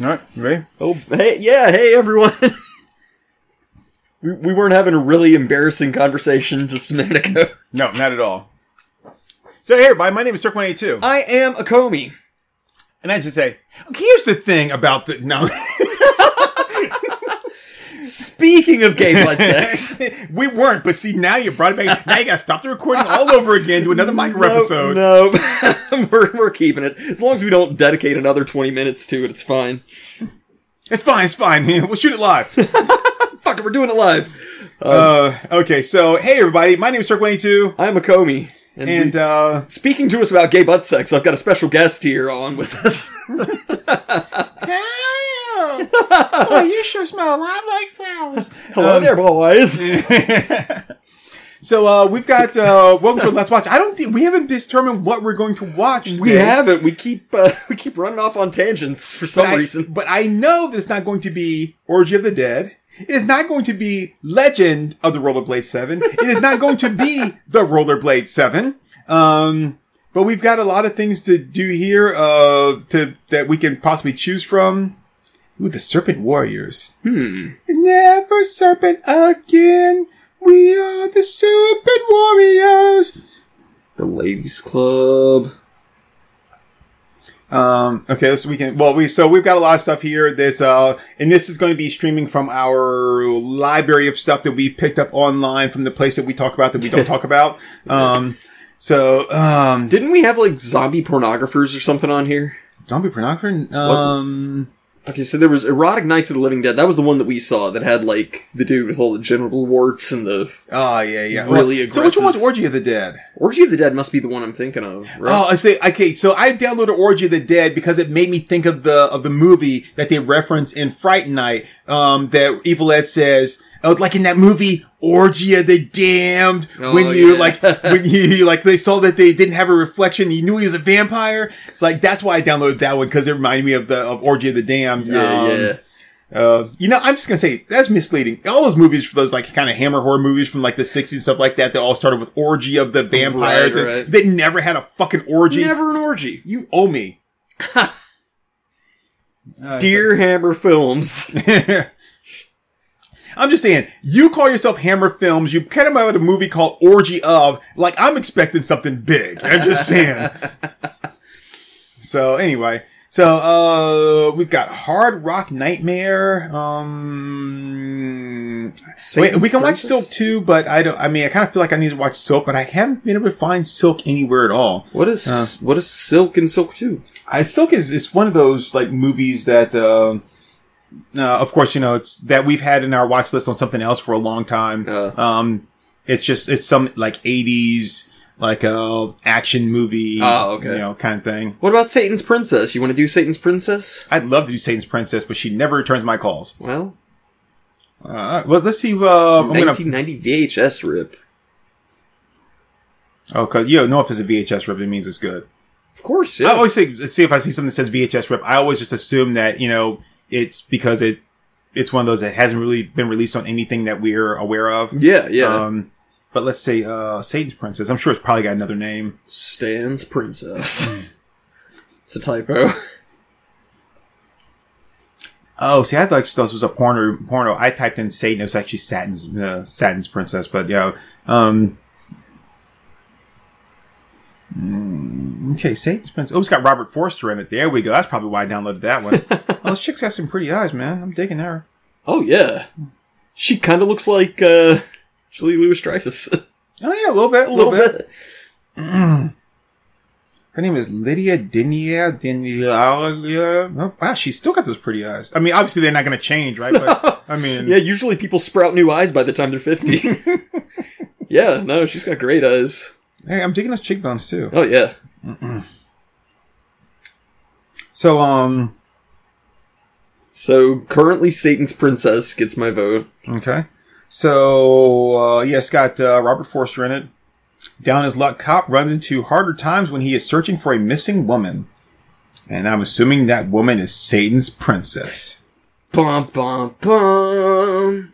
All right, ready? Oh, hey, yeah, hey everyone. we, we weren't having a really embarrassing conversation just a minute ago. No, not at all. So, hey, everybody, my name is Turk182. I am Acomi. And I should say, here's the thing about the. No. Speaking of gay blood sex. we weren't, but see, now you brought it back. Now you got to stop the recording all over again, do another micro no, episode. No, we're, we're keeping it. As long as we don't dedicate another 20 minutes to it, it's fine. It's fine, it's fine. We'll shoot it live. Fuck it, we're doing it live. uh, okay, so, hey, everybody, my name is Turk22. I'm Acomi. And, And, we- uh, speaking to us about gay butt sex, I've got a special guest here on with us. oh, you sure smell a lot like flowers. Hello there, boys. So, uh, we've got, uh, welcome to Let's Watch. I don't think, we haven't determined what we're going to watch today. We haven't. We keep uh, we keep running off on tangents for some but I, reason. But I know that it's not going to be Orgy of the Dead. It is not going to be Legend of the Rollerblade 7. It is not going to be the Rollerblade 7. Um, but we've got a lot of things to do here, uh, to, that we can possibly choose from. Ooh, the Serpent Warriors. Hmm. Never Serpent again. We are the Serpent Warriors. The ladies' club. Um, okay, so we can, well, we, so we've got a lot of stuff here that's, uh, and this is going to be streaming from our library of stuff that we've picked up online from the place that we talk about that we don't talk about. Um, so, um, Didn't we have like zombie pornographers or something on here? zombie pornographer, um, Okay, so there was Erotic Nights of the Living Dead. That was the one that we saw that had like the dude with all the genital warts and the oh, yeah, yeah. Really aggressive. so which aggressive. one's Orgy of the Dead? Orgy of the Dead must be the one I'm thinking of. Right? Oh, I say, okay, so I downloaded Orgy of the Dead because it made me think of the, of the movie that they reference in Fright Night, um, that Evil Ed says, oh, like in that movie, Orgy of the Damned, Oh, when you, yeah. like, when you, like, they saw that they didn't have a reflection, you knew he was a vampire. It's like, that's why I downloaded that one, because it reminded me of the, of Orgy of the Damned. yeah, Um, yeah. Uh, you know, I'm just gonna say that's misleading. All those movies, for those like kind of hammer horror movies from like the '60s, stuff like that, that all started with orgy of the vampires. Right, right. They never had a fucking orgy. Never an orgy. You owe me. Dear Hammer Films. I'm just saying, you call yourself Hammer Films, you kind of out a movie called Orgy of, like I'm expecting something big. I'm just saying. so anyway, so uh we've got Hard Rock Nightmare. Um wait, we can watch Silk too, but I don't. I mean, I kind of feel like I need to watch Silk, but I haven't been able to find Silk anywhere at all. What is what is Silk and Silk Two? I Silk is is one of those like movies that, uh, uh, of course, you know it's that we've had in our watch list on something else for a long time. Uh. um, it's just it's some like '80s like a action movie, Oh, okay. you know, kind of thing. What about Satan's Princess? You want to do Satan's Princess? I'd love to do Satan's Princess, but she never returns my calls. Well, Uh, well, let's see. Uh, I'm gonna 1990 VHS rip. oh, cause you know if it's a VHS rip, it means it's good. Of course, I always say, see if I see something that says VHS rip, I always just assume that, you know, it's because it, it's one of those that hasn't really been released on anything that we're aware of. yeah, yeah. Um, but let's say, uh, Satan's Princess. I'm sure it's probably got another name. Stan's Princess. it's a typo. Oh, see, I thought this was a porno, porno. I typed in Satan. It was actually Satin's, uh, Satin's Princess, but yeah. Um, mm, okay, Satan's Princess. Oh, it's got Robert Forster in it. There we go. That's probably why I downloaded that one. oh, this chick's got some pretty eyes, man. I'm digging her. Oh yeah, she kind of looks like uh, Julie Louis Dreyfus Oh yeah, a little bit, a little bit. Her name is Lydia Denier Denier. Oh, wow, she's still got those pretty eyes. I mean, obviously they're not going to change, right? But I mean, Yeah, usually people sprout new eyes by the time they're 50. yeah, no, she's got great eyes. hey, I'm digging those cheekbones too. Oh yeah. So, um, So currently, Satan's Princess gets my vote. okay. So, uh, yeah, it's got uh, Robert Forster in it. Down his luck, cop runs into harder times when he is searching for a missing woman. And I'm assuming that woman is Satan's princess. Bum bum bum.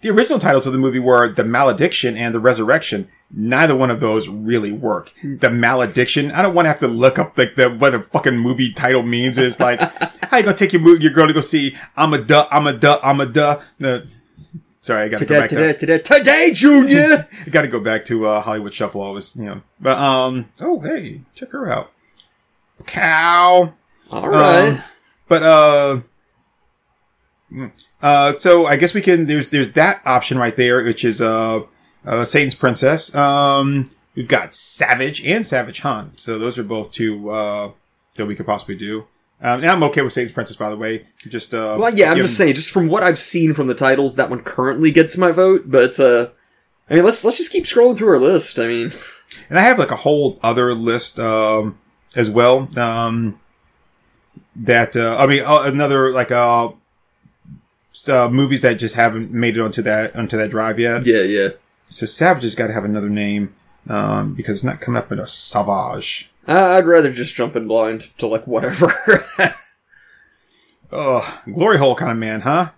the original titles of the movie were The Malediction and The Resurrection. Neither one of those really work. The Malediction, I don't want to have to look up like the, what a fucking movie title means. It's like, how you gonna take your, your girl to go see I'm a duh, I'm a duh, I'm a duh. The, sorry, I gotta go back to Today, today, today, Junior. I got to go back to uh, Hollywood Shuffle. Always, you know. But um, oh hey, check her out, cow. All right. Um, but uh, mm, uh, so I guess we can. There's there's that option right there, which is uh, uh Satan's Princess. Um, we've got Savage and Savage Hunt. So those are both two uh that we could possibly do. Um, and I'm okay with Satan's Princess, by the way. Just uh, well, yeah, I'm just saying, just from what I've seen from the titles, that one currently gets my vote. But uh, I mean, let's let's just keep scrolling through our list. I mean, And I have like a whole other list um, as well. Um, that uh, I mean, uh, another like uh, uh, movies that just haven't made it onto that onto that drive yet. yeah, yeah. So Savage has got to have another name um, because it's not coming up in a Savage. I'd rather just jump in blind to like whatever. Ugh, glory hole kind of man, huh?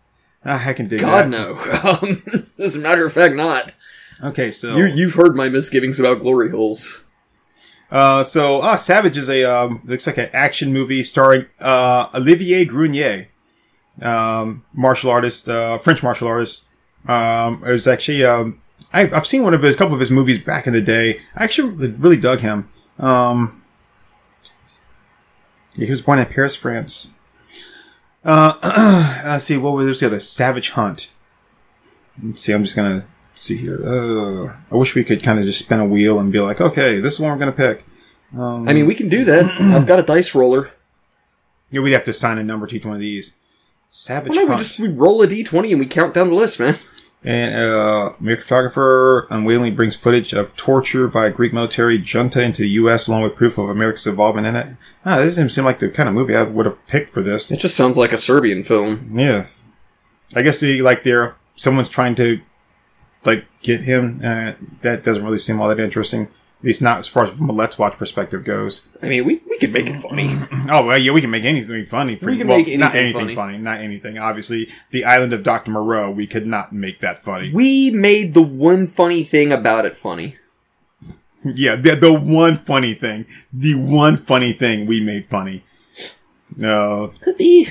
Ah, I can dig God that. no. Um, as a matter of fact, not. Okay, so You you've heard my misgivings about glory holes. Uh, so, uh, Savage is a, um, looks like an action movie starring, uh, Olivier Gruner, um, martial artist, uh, French martial artist. Um, it was actually, um, I've, I've seen one of his, a couple of his movies back in the day. I actually really dug him. Um, yeah, he was born in Paris, France. Uh, let's see, what was the other? Savage Hunt. Let's see, I'm just gonna see here. Uh, I wish we could kind of just spin a wheel and be like, okay, this is what we're gonna pick. I mean, we can do that. I've got a dice roller. Yeah, we'd have to assign a number to each one of these. Savage Well, no, we just we roll a d20 and we count down the list, man. And uh, American photographer unwittingly brings footage of torture by a Greek military junta into the U.S. along with proof of America's involvement in it. Ah, this doesn't seem like the kind of movie I would have picked for this. It just sounds like a Serbian film. Yeah, I guess the, like they're someone's trying to like get him. Uh, that doesn't really seem all that interesting. At least not as far as from a Let's Watch perspective goes. I mean, we, we could make it funny. Oh well, yeah, we can make anything funny. Pretty, can well, make not anything anything funny. funny. not anything. Obviously, the island of Doctor Moreau, we could not make that funny. we made the one funny thing about it funny. Yeah, the, the one funny thing, the one funny thing we made funny. No, Could be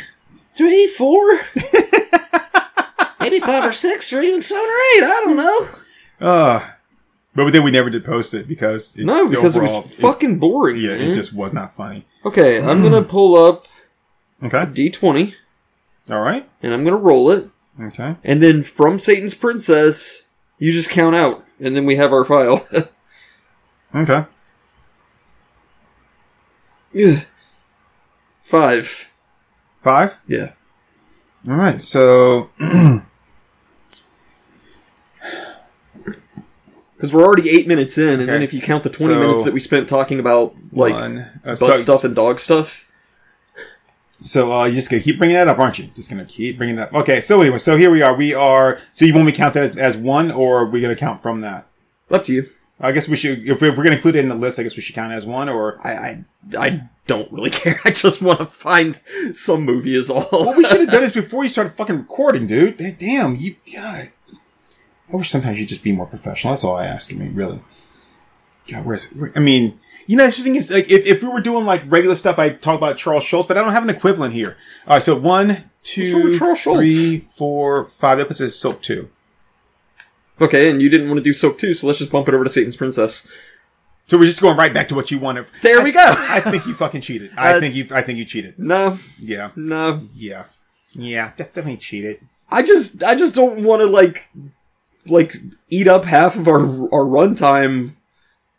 three, four, maybe five or six, or even seven or eight. I don't know. uh, but then we never did post it because it, No, because overall, it was fucking boring. yeah, man. it just was not funny. Okay, I'm gonna pull up Okay, d20 all right, and I'm gonna roll it, okay, and then from Satan's Princess, you just count out, and then we have our file. okay. Yeah. Five. Five. Yeah. All right, so Because we're already eight minutes in, and then if you count the 20 So- minutes that we spent talking about, like, one, uh, butt so, stuff and dog stuff. So uh, you're just gonna keep bringing that up, aren't you? Just gonna keep bringing that. Up. Okay, so anyway, so here we are. We are. So you want me to count that as, as one, or are we gonna count from that? Up to you. I guess we should. If, if we're gonna include it in the list, I guess we should count it as one. Or I, I, I don't really care. I just want to find some movie is all. well, we should have done this before you started fucking recording, dude. Damn, you. God. I wish sometimes you'd just be more professional. That's all I ask of me, really. God, where's? Where, I mean, you know, the thing is, like, if, if we were doing like regular stuff, I'd talk about Charles Schulz, but I don't have an equivalent here. All right, so one, two, with Charles Schulz? three, four, five. That puts us Silk two. okay, and you didn't want to do Soak 2, so let's just bump it over to Satan's Princess. So we're just going right back to what you wanted. There I- we go. I think you fucking cheated. I Uh, think you. I think you cheated. No, Yeah. no. Yeah. Yeah. Definitely cheated. I just, I just don't want to, like, like, eat up half of our, our runtime,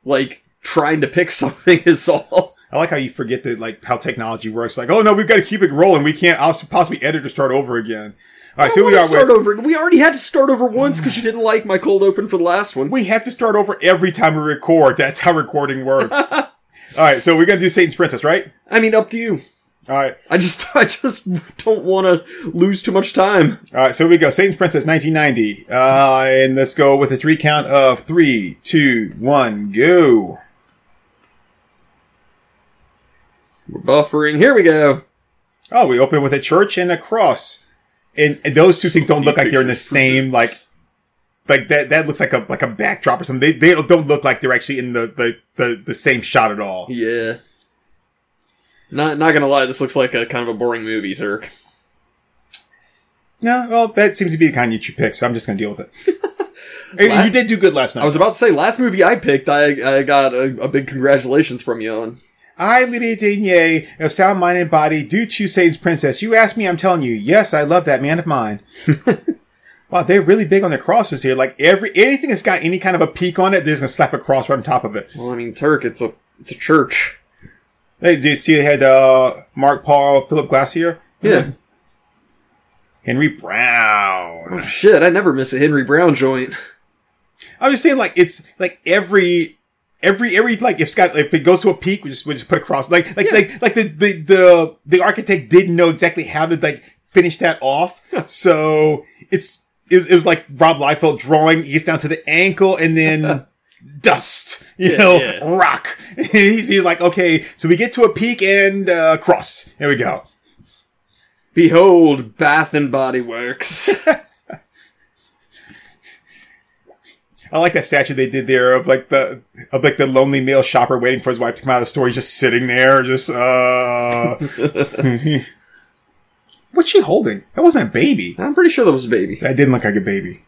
like, trying to pick something is all. I like how you forget that, like, how technology works. Like, oh no, we've got to keep it rolling. We can't possibly edit or start over again. All right, I so we are. start with- over. We already had to start over once because you didn't like my cold open for the last one. we have to start over every time we record. That's how recording works. All right, so we're gonna do Satan's Princess, right? I mean, up to you. All right. I just, I just don't want to lose too much time. All right, so we go. Satan's Princess, 1990. Uh, and let's go with a three count of three, two, one, go. We're buffering. Here we go. Oh, we open with a church and a cross. And, and those two things don't look like they're in the same, like, like that that looks like a like a backdrop or something. They they don't, don't look like they're actually in the, the the the same shot at all. Yeah. Not not gonna lie, this looks like a kind of a boring movie, Turk. No, well, that seems to be the kind you pick, so I'm just gonna deal with it. Hey, you did do good last night. I was about to say, last movie I picked, I I got a, a big congratulations from you on. I, Lydia Denier, of sound mind and body, do choose Satan's princess. You ask me, I'm telling you, yes, I love that man of mine. wow, they're really big on their crosses here. Like every anything that's got any kind of a peak on it, they're just gonna slap a cross right on top of it. Well, I mean, Turk, it's a it's a church. Hey, do you see they had uh, Mark Paul, Philip Glass here? Yeah. Henry Brown. Oh shit, I never miss a Henry Brown joint. I'm just saying, like it's like every every every like if Scott if it goes to a peak, we just we just put a cross. Like like like like the the the the architect didn't know exactly how to like finish that off, so it's it was, it was like Rob Liefeld drawing. Gets down to the ankle and then. Dust, you Yeah, know, yeah. rock. he's, he's like, okay, so we get to a peak and uh, cross. There we go. Behold, Bath and Body Works. I like that statue they did there of like the of like the lonely male shopper waiting for his wife to come out of the store. He's just sitting there, just uh. What's she holding? That wasn't a baby. I'm pretty sure that was a baby. That didn't look like a baby.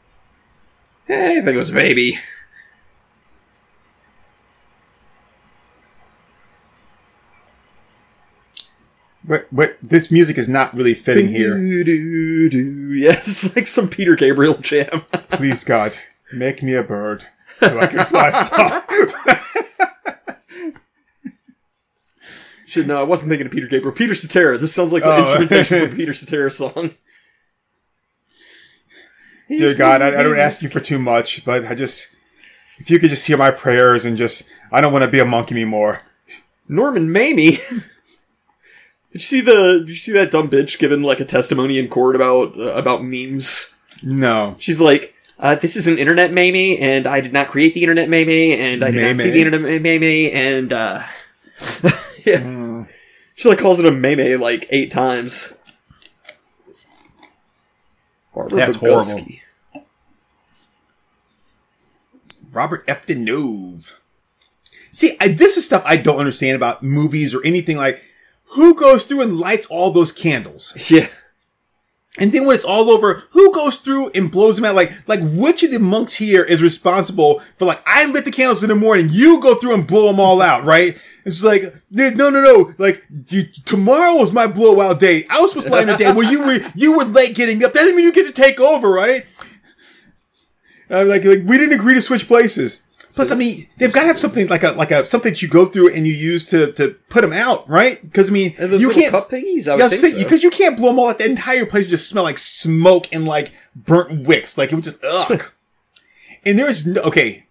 Hey, I think it was a baby. But but this music is not really fitting here. Yeah, it's like some Peter Gabriel jam. Please God, make me a bird so I can fly. Shit, no, I wasn't thinking of Peter Gabriel. Peter Cetera. This sounds like an Oh. instrumentation from a Peter Cetera song. Dear God, I, I don't ask you for too much, but I just if you could just hear my prayers and just I don't want to be a monk anymore. Norman Mamie. Did you see the? Did you see that dumb bitch giving like a testimony in court about uh, about memes? No. She's like, uh, "This is an internet meme, and I did not create the internet meme, and I did not see the internet meme, and uh, yeah." Hmm. She like calls it a meme like eight times. Barbara That's Bogusky. Robert F. Deneuve. See, I, this is stuff I don't understand about movies or anything like. Who goes through and lights all those candles? Yeah. And then when it's all over, who goes through and blows them out? Like, like which of the monks here is responsible for like, I lit the candles in the morning, you go through and blow them all out, right? It's like, no, no, no, like, you, tomorrow was my blowout day. I was supposed to light the day. Well, you were, you were late getting up. That doesn't mean you get to take over, right? Uh, like, like, we didn't agree to switch places. Plus, I mean, they've got to have something like a, like a, something that you go through and you use to, to put them out, right? Because, I mean, you can't, cup thingies. I would think so. because you can't blow them all out. The entire place would just smell like smoke and like burnt wicks. Like it would just ugh. and there is no okay.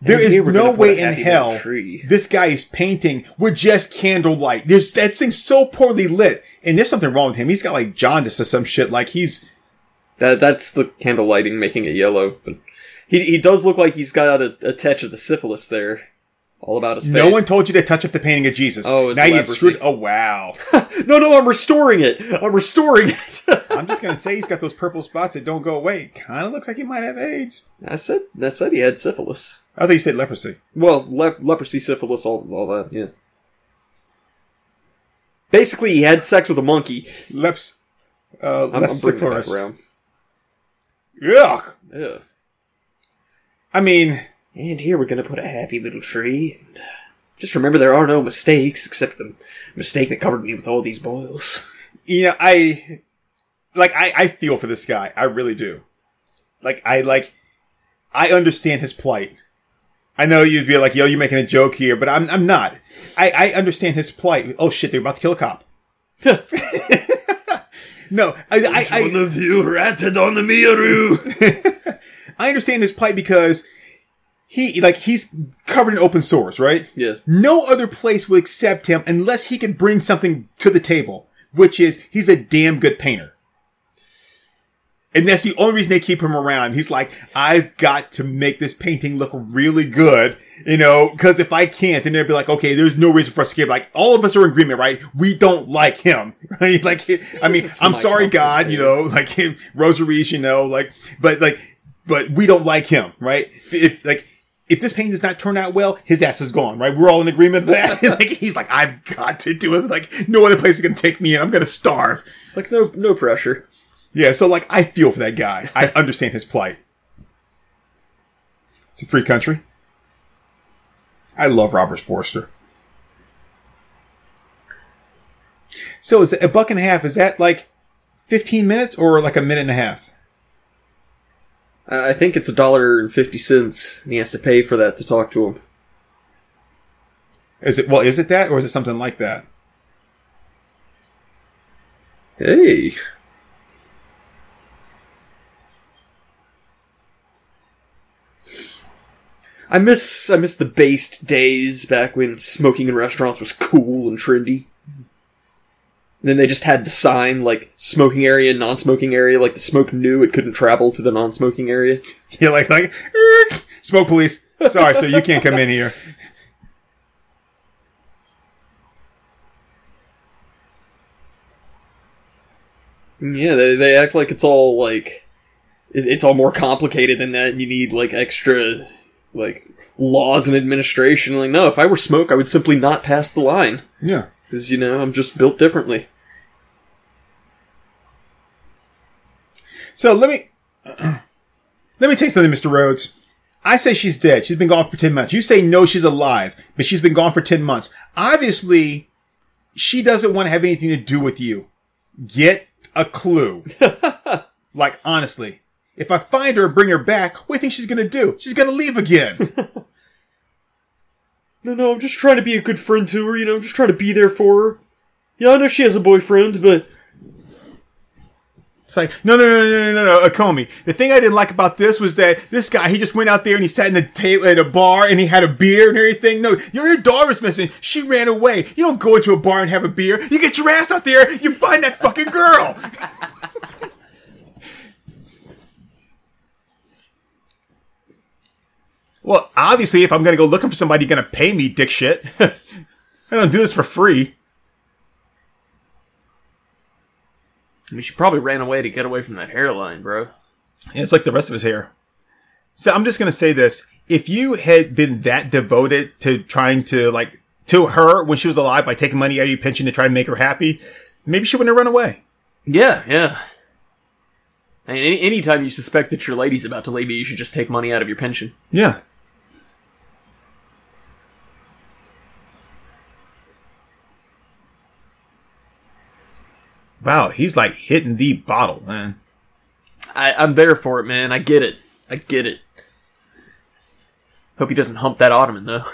There is no way in hell this guy is painting with just candlelight. There's that thing's so poorly lit, and there's something wrong with him. He's got like jaundice or some shit. Like he's That that's the candle lighting making it yellow. But he he does look like he's got a, a touch of the syphilis there, all about his face. no one told you to touch up the painting of Jesus. Oh, now you screwed. Oh wow. No, no, I'm restoring it. I'm restoring it. I'm just gonna say he's got those purple spots that don't go away. Kind of looks like he might have AIDS. I said I said he had syphilis. I thought you said leprosy. Well, le- leprosy, syphilis, all all that. Yeah. Basically, he had sex with a monkey. Leps. Uh, I'm, I'm bringing it back around. Yuck. Yeah. I mean, And here we're gonna put a happy little tree. And just remember, there are no mistakes except the mistake that covered me with all these boils. you know, I like I, I feel for this guy. I really do. Like I like I understand his plight. I know you'd be like, yo, you're making a joke here, but I'm I'm not. I, I understand his plight. Oh shit, they're about to kill a cop. no, I I, I, of you ratted on the Miaru? I understand his plight because he like he's covered in open sores, right? yeah. No other place will accept him unless he can bring something to the table, which is he's a damn good painter. And that's the only reason they keep him around. He's like, I've got to make this painting look really good, you know, because if I can't, then they'll be like, okay, there's no reason for us to give. Like, all of us are in agreement, right? We don't like him, right? Like, I mean, I'm sorry. God, you know, like rosaries, you know, like, but like, but we don't like him, right? If, if like if this painting does not turn out well, his ass is gone, right? We're all in agreement with that. like he's like, I've got to do it. Like no other place is gonna take me in. I'm gonna starve. Like no no pressure. Yeah, so like I feel for that guy. I understand his plight. It's a free country. I love Robert Forster. So is it a buck and a half? Is that like fifteen minutes or like a minute and a half? I I think it's a dollar and fifty cents, and he has to pay for that to talk to him. Is it well? Is it that or is it something like that? Hey. I miss I miss the based days back when smoking in restaurants was cool and trendy. And then they just had the sign like smoking area, non-smoking area. Like the smoke knew it couldn't travel to the non-smoking area. You're like like "Erk, smoke police. Sorry, sir, you can't come in here. Yeah, they they act like it's all like it's all more complicated than that, and you need like extra like laws and administration. Like, no, if I were smoke, I would simply not pass the line Yeah. Because you know I'm just built differently. So let me let me take something, Mr. Rhodes. I say she's dead. She's been gone for ten months. You say no, she's alive, but she's been gone for ten months. Obviously, she doesn't want to have anything to do with you. Get a clue. like honestly, if I find her and bring her back, what do you think she's gonna do? She's gonna leave again. No, no, I'm just trying to be a good friend to her. You know, I'm just trying to be there for her. Yeah, I know she has a boyfriend, but It's like, no, no, no, no, no, no, no, Comey. The thing I didn't like about this was that this guy, he just went out there and he sat in a table at a bar and he had a beer and everything. No, your, your daughter's missing. She ran away. You don't go into a bar and have a beer. You get your ass out there. You find that fucking girl. well, obviously, if I'm gonna go looking for somebody, you're gonna pay me, dick shit. I don't do this for free. I mean, she probably ran away to get away from that hairline, bro. And it's like the rest of his hair. So I'm just gonna say this: if you had been that devoted to trying to like to her when she was alive by taking money out of your pension to try to make her happy, maybe she wouldn't have run away. Yeah, yeah. I mean, any anytime you suspect that your lady's about to leave you, you should just take money out of your pension. Yeah. Wow, he's like hitting the bottle, man. I, I'm there for it, man. I get it. I get it. Hope he doesn't hump that ottoman, though.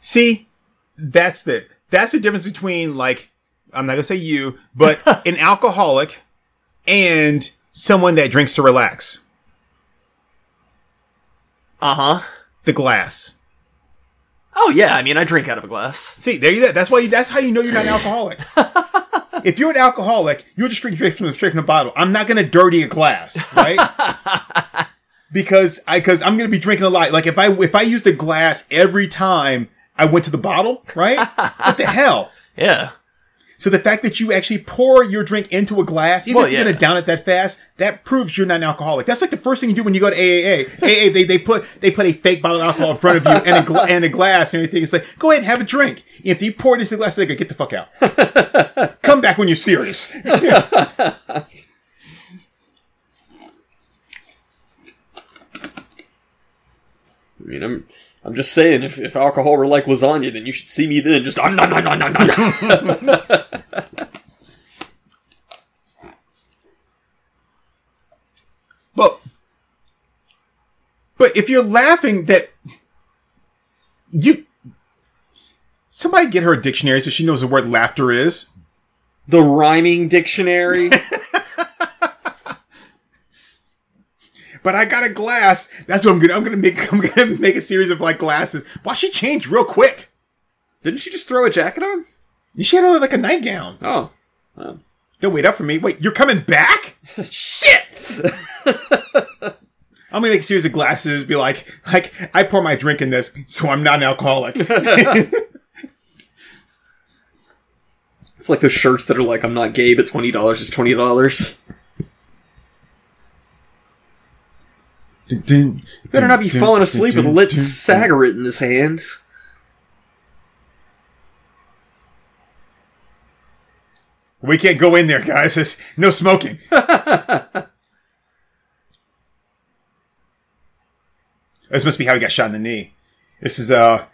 See, that's the that's the difference between like I'm not gonna say you, but an alcoholic and someone that drinks to relax. Uh huh. The glass. Oh yeah, I mean, I drink out of a glass. See, there you go. That's why. You, that's how you know you're not an alcoholic. if you're an alcoholic, you'll just drink straight from straight from the bottle. I'm not gonna dirty a glass, right? because I because I'm gonna be drinking a lot. Like if I if I used a glass every time I went to the bottle, right? what the hell? Yeah. So the fact that you actually pour your drink into a glass, even Well, if you're yeah. gonna down it that fast, that proves you're not an alcoholic. That's like the first thing you do when you go to AAA. AA, they, they put they put a fake bottle of alcohol in front of you and a, gla- and a glass and everything. It's like, go ahead and have a drink. If you pour it into the glass, they go, get the fuck out. Come back when you're serious. I mean, I'm I'm just saying, if, if alcohol were like lasagna, then you should see me then. Just nom, nom, nom, nom, nom, nom. But but if you're laughing that you somebody get her a dictionary so she knows the word laughter is. the rhyming dictionary. But I got a glass. That's what I'm gonna. I'm gonna make. I'm gonna make a series of like glasses. Wow, she changed real quick. Didn't she just throw a jacket on? She had on like a nightgown. Oh. Don't wait up for me. Wait, you're coming back? Shit! I'm gonna make a series of glasses. Be like, like I pour my drink in this, so I'm not an alcoholic. It's like those shirts that are like, I'm not gay, but $20 is $20. Dun, dun, Better not be falling asleep with a lit cigarette in his hands. We can't go in there, guys. There's no smoking. this must be how he got shot in the knee. This is uh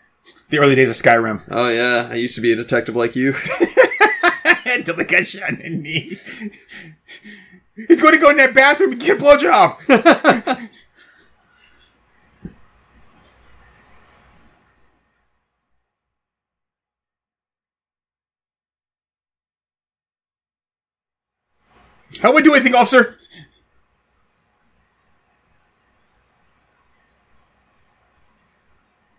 the early days of Skyrim. Oh yeah, I used to be a detective like you. Until they got shot in the knee. He's going to go in that bathroom and get a blowjob. How we do anything, officer?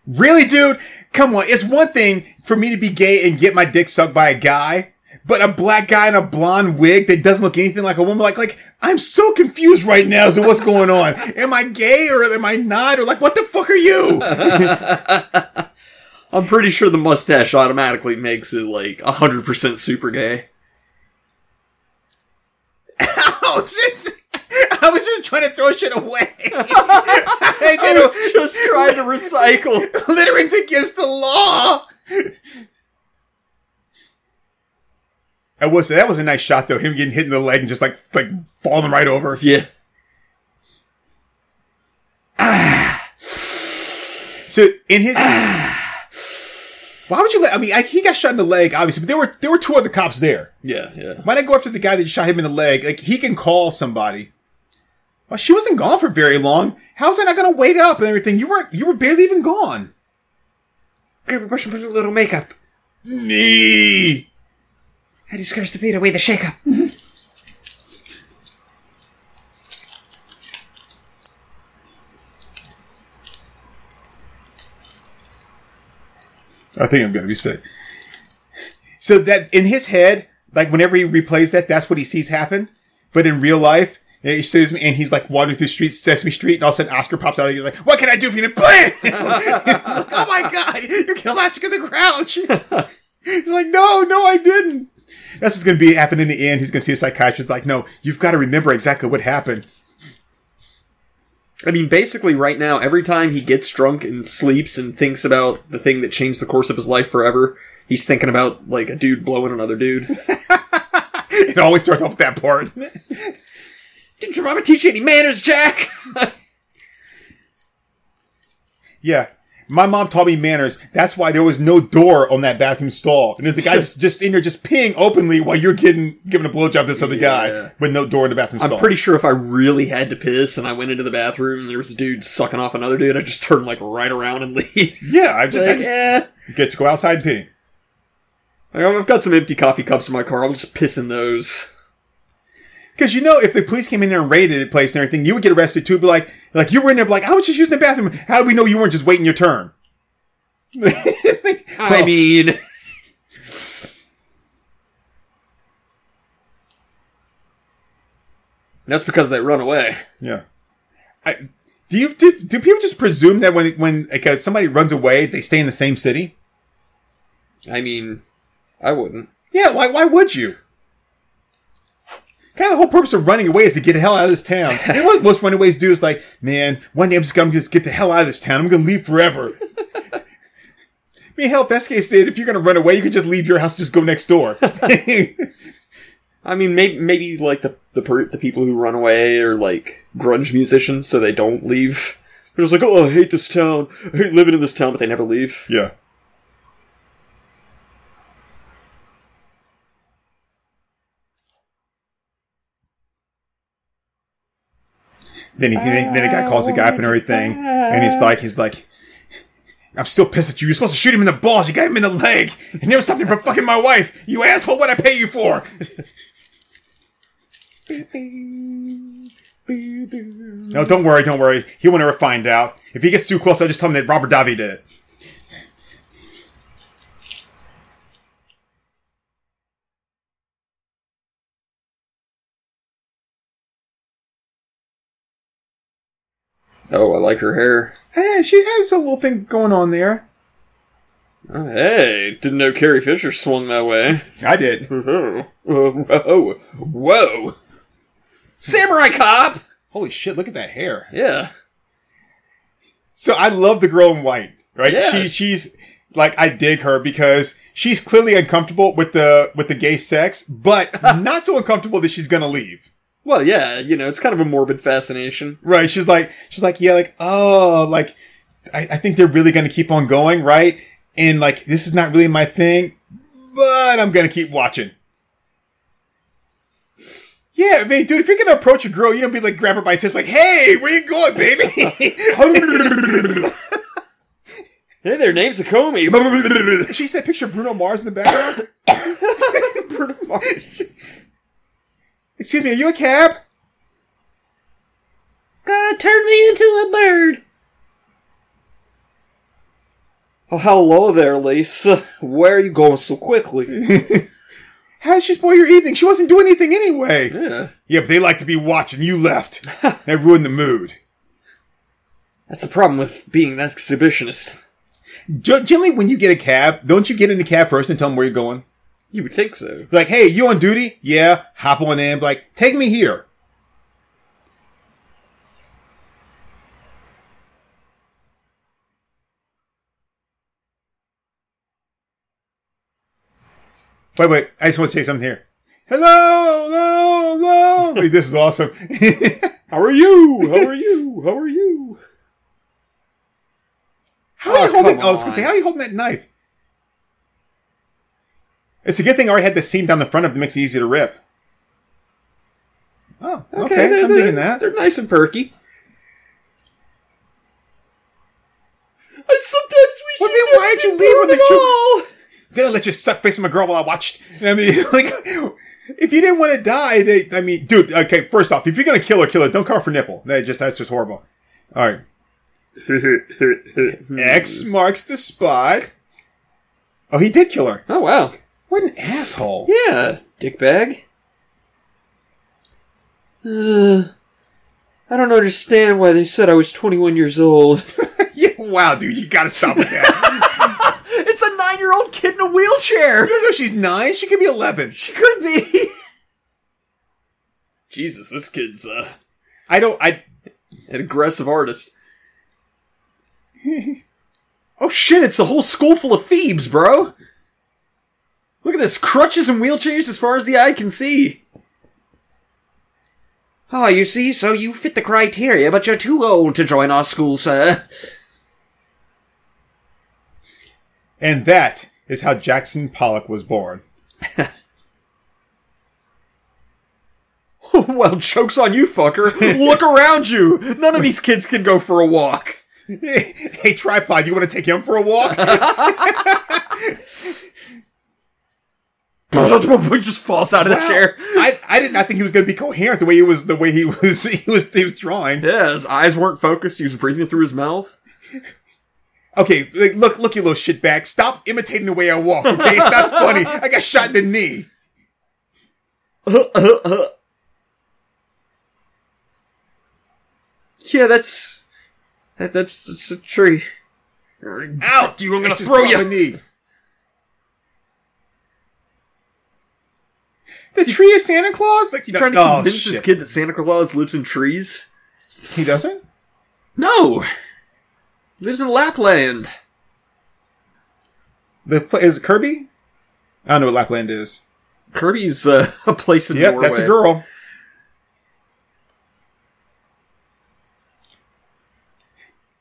Really, dude? Come on. It's one thing for me to be gay and get my dick sucked by a guy, but a black guy in a blonde wig that doesn't look anything like a woman, like, like, I'm so confused right now as to what's going on. Am I gay or am I not? Or like, what the fuck are you? I'm pretty sure the mustache automatically makes it like 100% super gay. Shit. I was just trying to throw shit away. I I was just trying to recycle. Littering's against the law. I will say that was a nice shot though. Him getting hit in the leg and just like like falling right over. Yeah. So in his, why would you let? I mean, I, he got shot in the leg, obviously, but there were there were two other cops there. Yeah, yeah. Why not go after the guy that shot him in the leg? Like he can call somebody. Well, she wasn't gone for very long. How's that not going to wait up and everything? You weren't. You were barely even gone. Grab a brush and put a little makeup. Me. How do you scratch the beat away the shake-up? I think I'm going to be sick. So that in his head, like whenever he replays that, that's what he sees happen. But in real life, he says, and he's like wandering through streets, Sesame Street, and all of a sudden Oscar pops out. He's like, "What can I do for you?" to he's like, "Oh my god, you killed Oscar the Grouch!" he's like, "No, no, I didn't." That's what's going to be happening in the end. He's going to see a psychiatrist. Like, no, you've got to remember exactly what happened. I mean, basically, right now, every time he gets drunk and sleeps and thinks about the thing that changed the course of his life forever, he's thinking about, like, a dude blowing another dude. It always starts off with that part. Didn't your mama teach you any manners, Jack? Yeah. My mom taught me manners. That's why there was no door on that bathroom stall. And there's a guy just, just in there just peeing openly while you're getting giving a blowjob to this other Yeah. guy with no door in the bathroom I'm stall. pretty sure if I really had to piss and I went into the bathroom and there was a dude sucking off another dude, I'd just turn, like, right around and leave. yeah, I just, I like, just eh. get to go outside and pee. Like, I've got some empty coffee cups in my car. I'll just piss in those. Because you know, if the police came in there and raided the place and everything, you would get arrested too. But like, like you were in there, like I was just using the bathroom. How do we know you weren't just waiting your turn? I Well, mean, that's because they run away. Yeah. I, do you do, do people just presume that when when like uh, somebody runs away, they stay in the same city? I mean, I wouldn't. Yeah, like why would you? Kind of the whole purpose of running away is to get the hell out of this town. and what most runaways do is like, man, one day I'm just gonna just get the hell out of this town. I'm gonna leave forever. I mean, hell, if that's the case, if you're gonna run away, you could just leave your house, and just go next door. I mean, maybe maybe like the the per- the people who run away are like grunge musicians, so they don't leave. They're just like, oh, I hate this town. I hate living in this town, but they never leave. yeah. Then he, then, then the guy calls the guy up and oh everything, and he's like, he's like, I'm still pissed at you. You're supposed to shoot him in the balls. You got him in the leg. You never stopped him from fucking my wife. You asshole. What I pay you for? No, don't worry, don't worry. He won't ever find out. If he gets too close, I'll just tell him that Robert Davi did it. Oh, I like her hair. Eh, she has a little thing going on there. Oh, hey, didn't know Carrie Fisher swung that way. I did. Whoa, whoa, whoa! Samurai cop. Holy shit, look at that hair. Yeah, So I love the girl in white, right? Yeah. She she's like I dig her because she's clearly uncomfortable with the with the gay sex, but not so uncomfortable that she's gonna leave. Well, yeah, you know, it's kind of a morbid fascination. Right? She's like she's like yeah, like oh, like I, I think they're really gonna keep on going, right? And like this is not really my thing, but I'm gonna keep watching. Yeah, I mean, dude, if you're gonna approach a girl, you don't be like grab her by the tits, like, "Hey, where you going, baby?" Hey there, name's Acomi. she said, "Picture Bruno Mars in the background." Bruno Mars. Excuse me, are you a cab? God, turn me into a bird. Oh, hello there, Lisa. Where are you going so quickly? How did she spoil your evening? She wasn't doing anything anyway. Yeah. Yeah, but they like to be watching. You left. that ruined the mood. That's the problem with being an exhibitionist. G- generally, when you get a cab, don't you get in the cab first and tell them where you're going? You would think so. Like, hey, you on duty? Yeah. Hop on in. Like, take me here. Wait, wait. I just want to say something here. Hello, hello, hello. Wait, this is awesome. How are you? How are you? How are you? How are Oh, you holding? Oh, I was gonna say, how are you holding that knife? It's a good thing I already had the seam down the front of it makes it easy to rip. Oh, okay. they're- I'm they're- digging that. They're nice and perky. I sometimes wish Well, then why did you leave when the two- Then I let you suck face on my girl while I watched. I mean, like, if you didn't want to die, they, I mean, dude. Okay, first off, if you're gonna kill her, kill her. Don't cover for nipple. That just that's just horrible. All right. X marks the spot. Oh, he did kill her. oh wow. What an asshole. Yeah, dickbag. Uh, I don't understand why they said I was 21 years old. yeah. Wow, dude, you gotta stop with that. it's a nine-year-old kid in a wheelchair. you don't know she's nine. She could be eleven. She could be. Jesus, this kid's uh, I don't. I. an aggressive artist. oh shit, it's a whole school full of Thebes, bro. Look at this, crutches and wheelchairs as far as the eye can see. Ah, you see, so you fit the criteria, but you're too old to join our school, sir. And that is how Jackson Pollock was born. well, joke's on you, fucker. Look around you. None of these kids can go for a walk. hey, tripod, you want to take him for a walk? he just falls out of the Wow. chair. I, I did not think he was going to be coherent the way he was the way he was he was he was drawing. Yeah, his eyes weren't focused. He was breathing through his mouth. Okay, like, look look you little shitbag. Stop imitating the way I walk. Okay, it's not funny. I got shot in the knee. Yeah, that's that, that's, that's a tree. Ow! you, I'm gonna throw broke you. my knee. The tree is Santa Claus. Like You trying to oh, convince this kid that Santa Claus lives in trees? He doesn't. No, he lives in Lapland. The is it Kirby? I don't know what Lapland is. Kirby's uh, a place in Yep, Norway. that's a girl.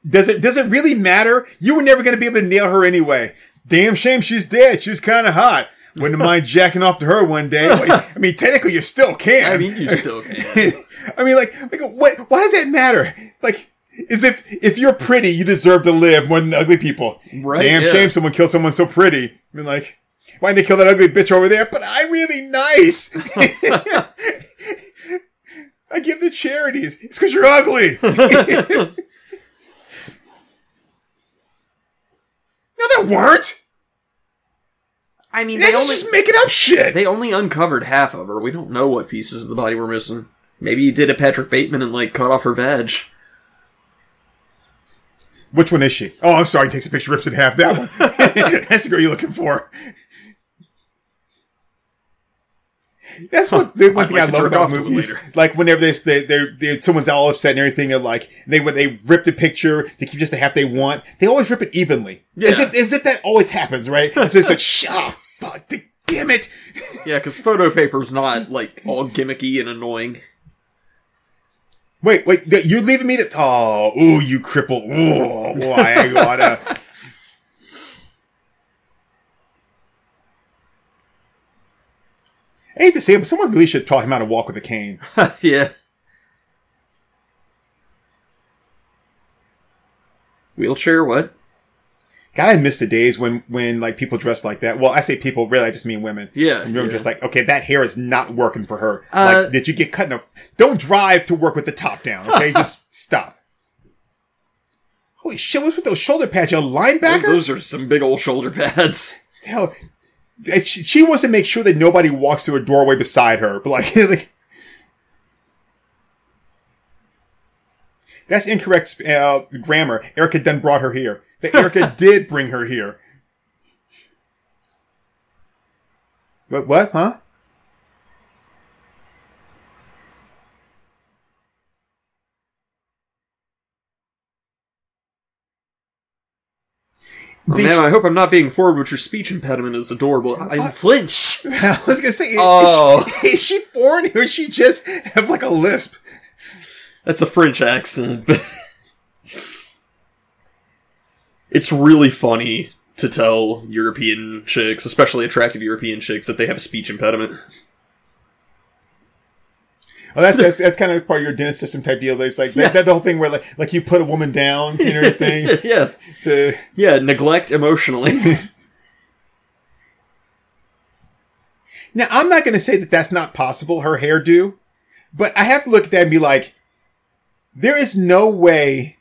Does it does it really matter? You were never going to be able to nail her anyway. Damn shame she's dead. She's kind of hot. Wouldn't mind jacking off to her one day. I mean, technically, you still can. I mean, you still can. I mean, like, like, what? Why does that matter? Like, is if if you're pretty, you deserve to live more than ugly people. Right, Damn yeah. shame someone killed someone so pretty. I mean, like, why'd they kill that ugly bitch over there? But I'm really nice. I give to charities. It's because you're ugly. no, they weren't. I mean, They're they only just making up shit. they only uncovered half of her. We don't know what pieces of the body were missing. Maybe he did a Patrick Bateman and like cut off her veg. Which one is she? Oh, I'm sorry. Takes a picture, rips it in half. That one. That's the girl you're looking for. That's what the one thing like I love about off to it movies. Like whenever they, they, they're, they're, someone's all upset and everything, they're like they they rip the picture to keep just the half they want. They always rip it evenly, as if as if that always happens, right? So it's like, shh, oh, fuck, the- damn it. Yeah, because photo paper's not like all gimmicky and annoying. Wait, wait, you're leaving me to? Oh, ooh, you cripple! Ooh, why I gotta? I hate to say it, but someone really should have taught him how to walk with a cane. yeah. Wheelchair? What? God, I miss the days when, when like people dressed like that. Well, I say people, really, I just mean women. Yeah, and you're yeah. just like, okay, that hair is not working for her. Uh, like, did you get cut enough? Don't drive to work with the top down. Okay, just stop. Holy shit! What's with those shoulder pads? You a linebacker? Those, those are some big old shoulder pads. hell, she, she wants to make sure that nobody walks through a doorway beside her. But like, like that's incorrect uh, grammar. Erica done brought her here. That Erica did bring her here. What? What? Huh? Oh, man, I hope I'm not being forward but your speech impediment is adorable. I flinch. I was gonna say, is- Oh. is, she, is she foreign or does she just have like a lisp? That's a French accent, but it's really funny to tell European chicks, especially attractive European chicks, that they have a speech impediment. Oh, that's that's, that's kind of part of your dentist system type deal. It's like that, that the whole thing where like like you put a woman down you and everything yeah, to yeah, neglect emotionally. now. I'm not going to say that that's not possible. Her hairdo, but I have to look at that and be like, there is no way.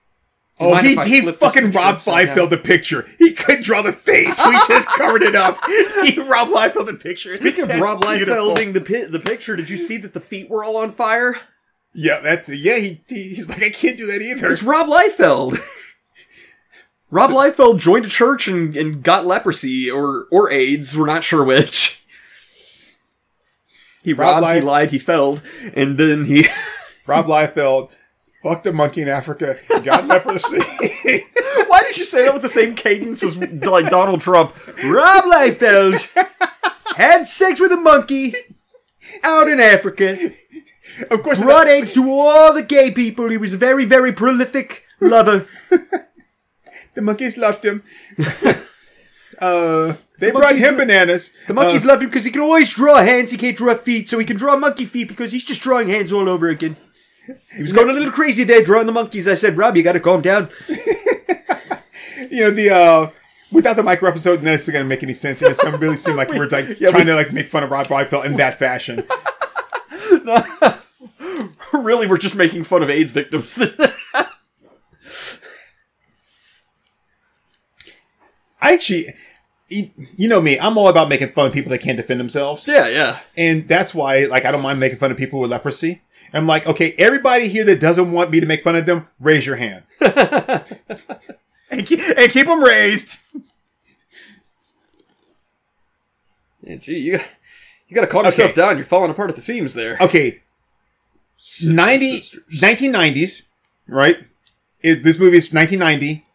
Oh, he, he fucking picture Rob Liefeld the picture. He couldn't draw the face, so he just covered it up. He Rob Liefeld the picture. Speaking of That's Rob beautiful. Liefelding the pi- the picture, did you see that the feet were all on fire? yeah, that's yeah. He, he he's like I can't do that either. It's Rob Liefeld. Rob Liefeld joined a church and, and got leprosy or or AIDS. We're not sure which. He Rob robs, he lied, he felled, and then he. Rob Liefeld fucked a monkey in Africa. He got leprosy. Why did you say that with the same cadence as like Donald Trump? Rob Liefeld had sex with a monkey out in Africa. of course, Brought AIDS to all the gay people. He was a very very prolific lover. The monkeys loved him. uh, they brought him lo- bananas. The monkeys Uh, loved him because he can always draw hands. He can't draw feet, so he can draw monkey feet because he's just drawing hands all over again. He was going a little crazy there drawing the monkeys. I said, Rob, you got to calm down. you know the uh, without the micro episode, none of this is gonna make any sense. It's gonna really seem like we're like Yeah, trying we- to like make fun of Rob Liefeld in that fashion. no, really, we're just making fun of AIDS victims. I actually, you know me, I'm all about making fun of people that can't defend themselves. yeah, yeah. And that's why, like, I don't mind making fun of people with leprosy. I'm like, okay, everybody here that doesn't want me to make fun of them, raise your hand. and, keep, and keep them raised. yeah gee, you, you got to calm yourself down. You're falling apart at the seams there. Okay, 90, 1990s, right? It, this movie is 1990.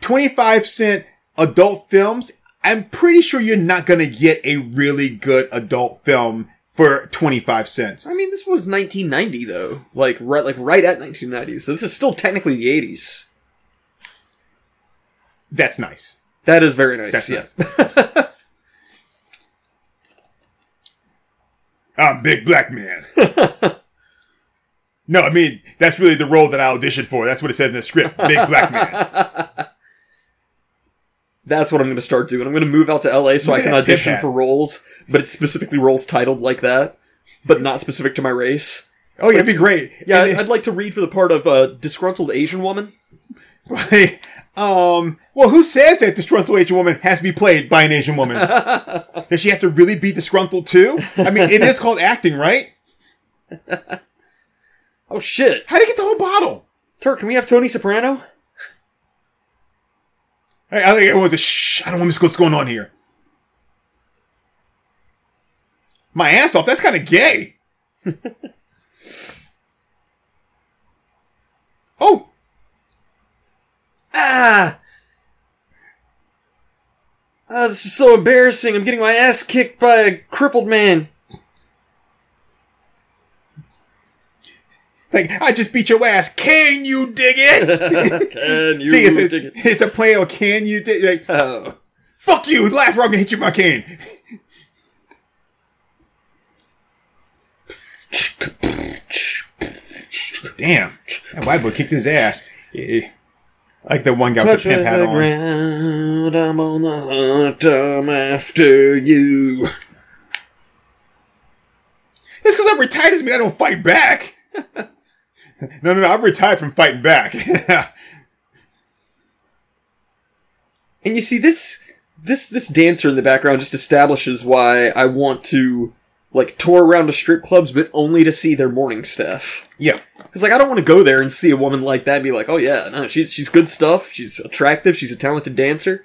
25 cent adult films. I'm pretty sure you're not going to get a really good adult film for 25 cents. I mean, this was 1990 though, like right, like right at 1990. So this is still technically the 80s. That's nice. That is very nice. That's yeah. I'm big black man. no, I mean, that's really the role that I auditioned for. That's what it says in the script. Big black man. That's what I'm going to start doing. I'm going to move out to LA so I can audition for roles, but it's specifically roles titled like that, but not specific to my race. Oh, yeah, it'd be great. Yeah, I'd, I'd like to read for the part of a disgruntled Asian woman. um, well, who says that disgruntled Asian woman has to be played by an Asian woman? Does she have to really be disgruntled too? I mean, it is called acting, right? Oh shit! How do you get the whole bottle? Turk, can we have Tony Soprano? I, I think everyone's a shh. I don't want to miss what's going on here. my ass off. That's kind of gay. oh, Ah! Ah, this is so embarrassing. I'm getting my ass kicked by a crippled man. Like I just beat your ass. Can you dig it? Can you See, it's dig it? it's a play on can you dig? Like, Oh. fuck you, laugh or I'm gonna hit you with my cane. Damn, that white boy kicked his ass. Eh, Like the one guy with the pimp hat the on. ground, I'm on the hunt, I'm after you. It's because I'm retired doesn't mean I don't fight back. no, no, no, I'm retired from fighting back. And you see this this this dancer in the background just establishes why I want to like tour around to strip clubs but only to see their morning stuff. yeah. Cuz like I don't want to go there and see a woman like that and be like, "Oh yeah, no, she's she's good stuff. She's attractive, she's a talented dancer.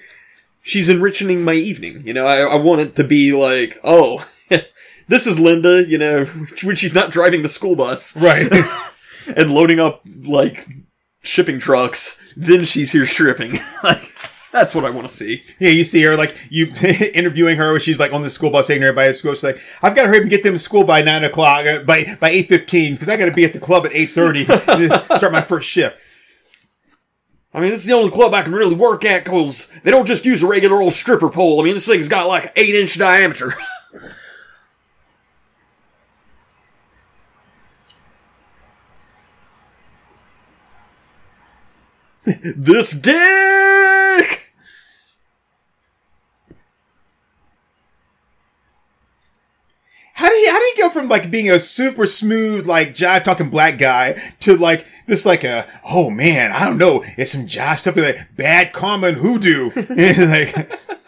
She's enriching my evening." You know, I I want it to be like, "Oh, this is Linda, you know, when she's not driving the school bus Right. And loading up like shipping trucks, then she's here stripping." like that's what I want to see. yeah, you see her like you interviewing her when she's like on the school bus taking everybody to school. She's like, "I've got to hurry up and get them to school by nine o'clock, uh, by by eight fifteen, because I got to be at the club at eight thirty start my first shift." I mean, this is the only club I can really work at because they don't just use a regular old stripper pole. I mean, this thing's got like an eight inch diameter. this dick! How do you how do you go from like being a super smooth like jive talking black guy to like this like a oh man I don't know it's some jive stuff like bad and hoodoo and like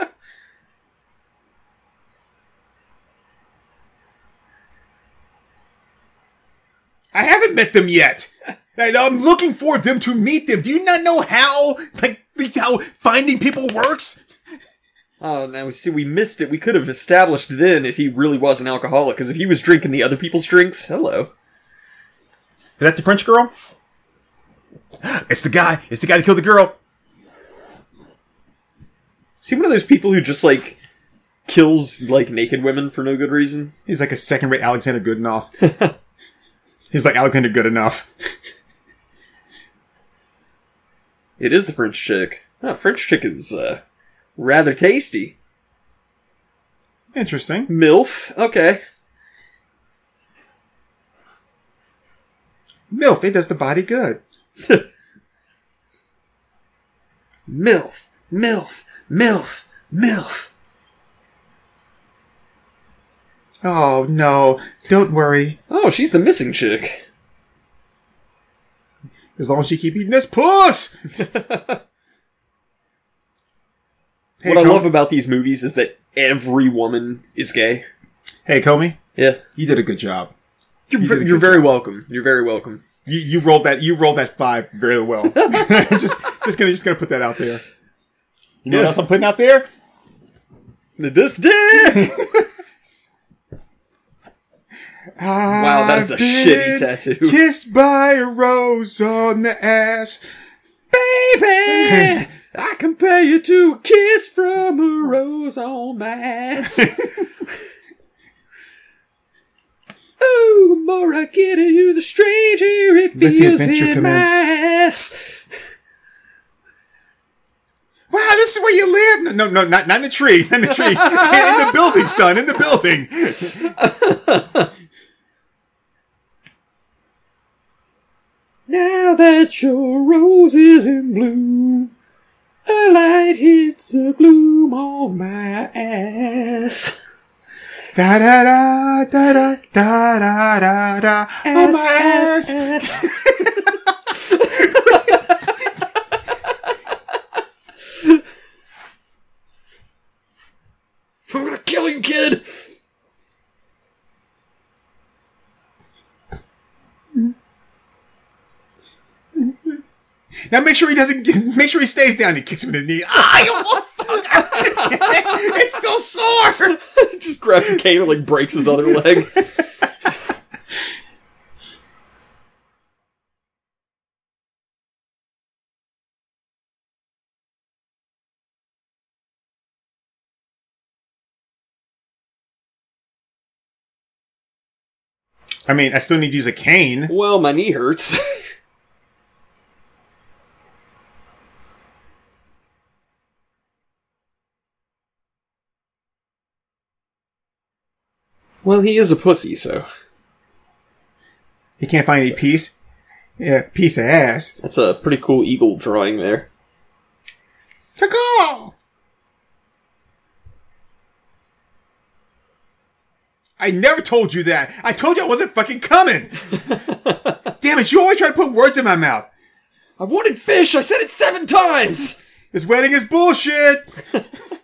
I haven't met them yet. I'm looking for them to meet them. Do you not know how like how finding people works? Oh, now we see we missed it. We could have established then if he really was an alcoholic, because if he was drinking the other people's drinks, hello. Is that the French girl? It's the guy. It's the guy that killed the girl. Is he one of those people who just like kills like naked women for no good reason? He's like a second rate Alexander Goodenough. He's like Alexander Good enough. It is the French chick. Oh, French chick is uh, rather tasty. Interesting. MILF. Okay. MILF, it does the body good. MILF. MILF. MILF. MILF. Oh no, don't worry. Oh, she's the missing chick. As long as you keep eating this puss. Hey, what I love about these movies is that every woman is gay. Hey, Acomi, Yeah. you did a good job. You're, You you're very welcome. You're very welcome. You, you rolled that. You rolled that five very well. just, just gonna, just gonna put that out there. You know what else I'm putting out there? This dick! Wow, that is a shitty tattoo. Kissed by a rose on the ass. Baby! I compare you to a kiss from a rose on my ass. oh, the more I get at you, the stranger it feels in commence. my ass. Wow, this is where you live. No, no, not, not in the tree. Not in the tree. in the building, son. In the building. Now that your rose is in bloom, a light hits the gloom on my ass. Da da da da da da da da da. Oh, my ass, ass. ass. I'm gonna kill you, kid! Now make sure he doesn't. Get, make sure he stays down. He kicks him in the knee. Ah, you motherfucker! it's still sore. Just grabs the cane and like breaks his other leg. I mean, I still need to use a cane. well, my knee hurts. Well, he is a pussy, so He can't find any peace. Yeah, piece of ass. that's a pretty cool eagle drawing there. Caw-caw! I never told you that. I told you I wasn't fucking coming. Damn it! You always try to put words in my mouth. I wanted fish. I said it seven times. This wedding is bullshit.